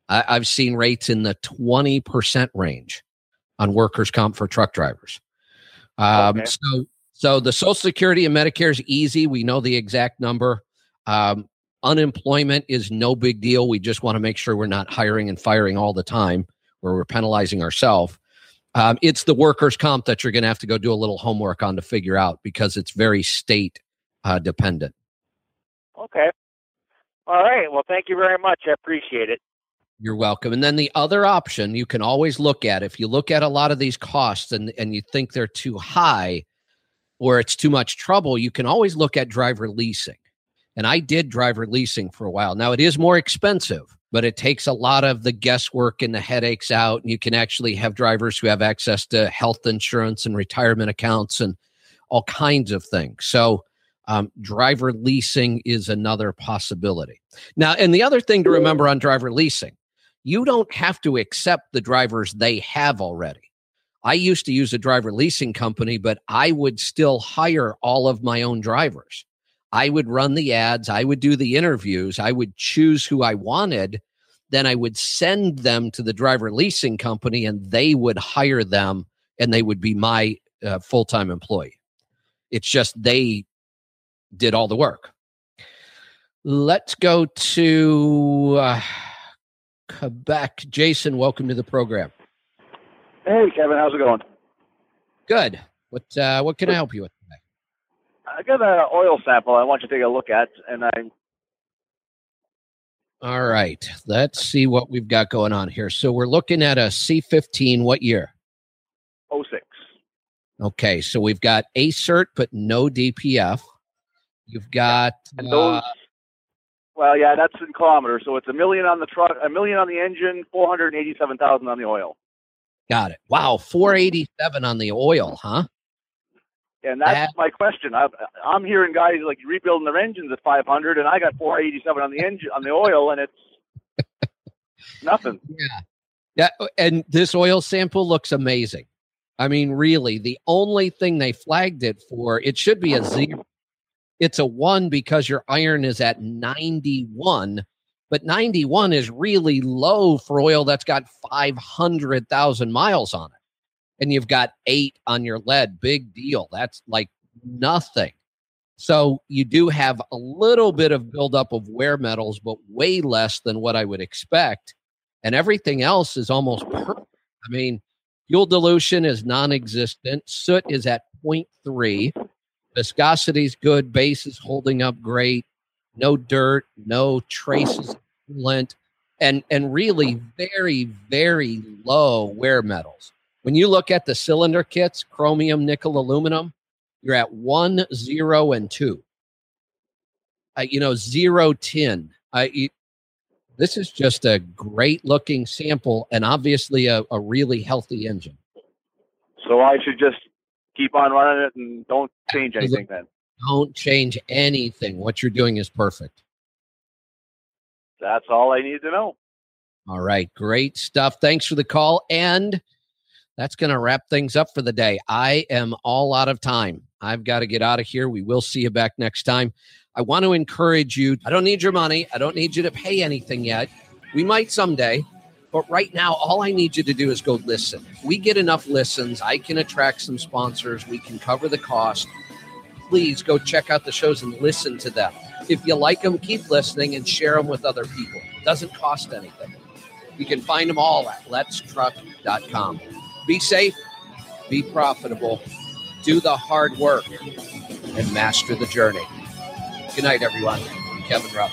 [SPEAKER 1] I, I've seen rates in the 20% range on workers' comp for truck drivers. Um,
[SPEAKER 13] Okay.
[SPEAKER 1] So, so the Social Security and Medicare is easy. We know the exact number. Um, unemployment is no big deal. We just want to make sure we're not hiring and firing all the time, where we're penalizing ourselves. Um, it's the workers' comp that you're going to have to go do a little homework on to figure out because it's very state uh, dependent.
[SPEAKER 13] Okay. All right. Well, thank you very much. I appreciate it.
[SPEAKER 1] You're welcome. And then the other option you can always look at if you look at a lot of these costs and, and you think they're too high or it's too much trouble, you can always look at driver leasing. And I did driver leasing for a while. Now it is more expensive, but it takes a lot of the guesswork and the headaches out. And you can actually have drivers who have access to health insurance and retirement accounts and all kinds of things. So um, driver leasing is another possibility. Now, and the other thing to remember on driver leasing, you don't have to accept the drivers they have already. I used to use a driver leasing company, but I would still hire all of my own drivers. I would run the ads, I would do the interviews, I would choose who I wanted. Then I would send them to the driver leasing company and they would hire them and they would be my uh, full time employee. It's just they did all the work. Let's go to. Uh, Quebec. Jason, welcome to the program.
[SPEAKER 14] Hey, Kevin, how's it going?
[SPEAKER 1] Good. What uh, what can I help you with?
[SPEAKER 14] I got an oil sample I want you to take a look at, and I.
[SPEAKER 1] All right, let's see what we've got going on here. So we're looking at a C15. What year?
[SPEAKER 14] 06.
[SPEAKER 1] Okay, so we've got ACERT, but no DPF. You've got
[SPEAKER 14] and those, uh, well, yeah, that's in kilometers. So it's a million on the truck, a million on the engine, four hundred eighty-seven thousand on the oil.
[SPEAKER 1] Got it. Wow, four eighty-seven on the oil, huh?
[SPEAKER 14] And that's that, my question. I, I'm hearing guys like rebuilding their engines at five hundred, and I got four eighty-seven on the engine on the oil, and it's nothing.
[SPEAKER 1] Yeah, yeah. And this oil sample looks amazing. I mean, really, the only thing they flagged it for, it should be a zero it's a one because your iron is at 91, but 91 is really low for oil that's got 500,000 miles on it. And you've got eight on your lead. Big deal. That's like nothing. So you do have a little bit of buildup of wear metals, but way less than what I would expect. And everything else is almost perfect. I mean, fuel dilution is non existent, soot is at 0.3. Viscosity is good. Base is holding up great. No dirt, no traces of coolant, and and really very very low wear metals. When you look at the cylinder kits, chromium, nickel, aluminum, you're at one, zero, and two. Uh, you know, zero, tin. I, this is just a great looking sample and obviously a, a really healthy engine.
[SPEAKER 14] So I should just keep on running it and don't change anything then.
[SPEAKER 1] Don't change anything. What you're doing is perfect.
[SPEAKER 14] That's all I need to know.
[SPEAKER 1] All right. Great stuff. Thanks for the call. And that's going to wrap things up for the day. I am all out of time. I've got to get out of here. We will see you back next time. I want to encourage you. I don't need your money. I don't need you to pay anything yet. We might someday. But right now, all I need you to do is go listen. we get enough listens, I can attract some sponsors. We can cover the cost. Please go check out the shows and listen to them. If you like them, keep listening and share them with other people. It doesn't cost anything. You can find them all at letstruck.com. Be safe, be profitable, do the hard work, and master the journey. Good night, everyone. Kevin Ruff.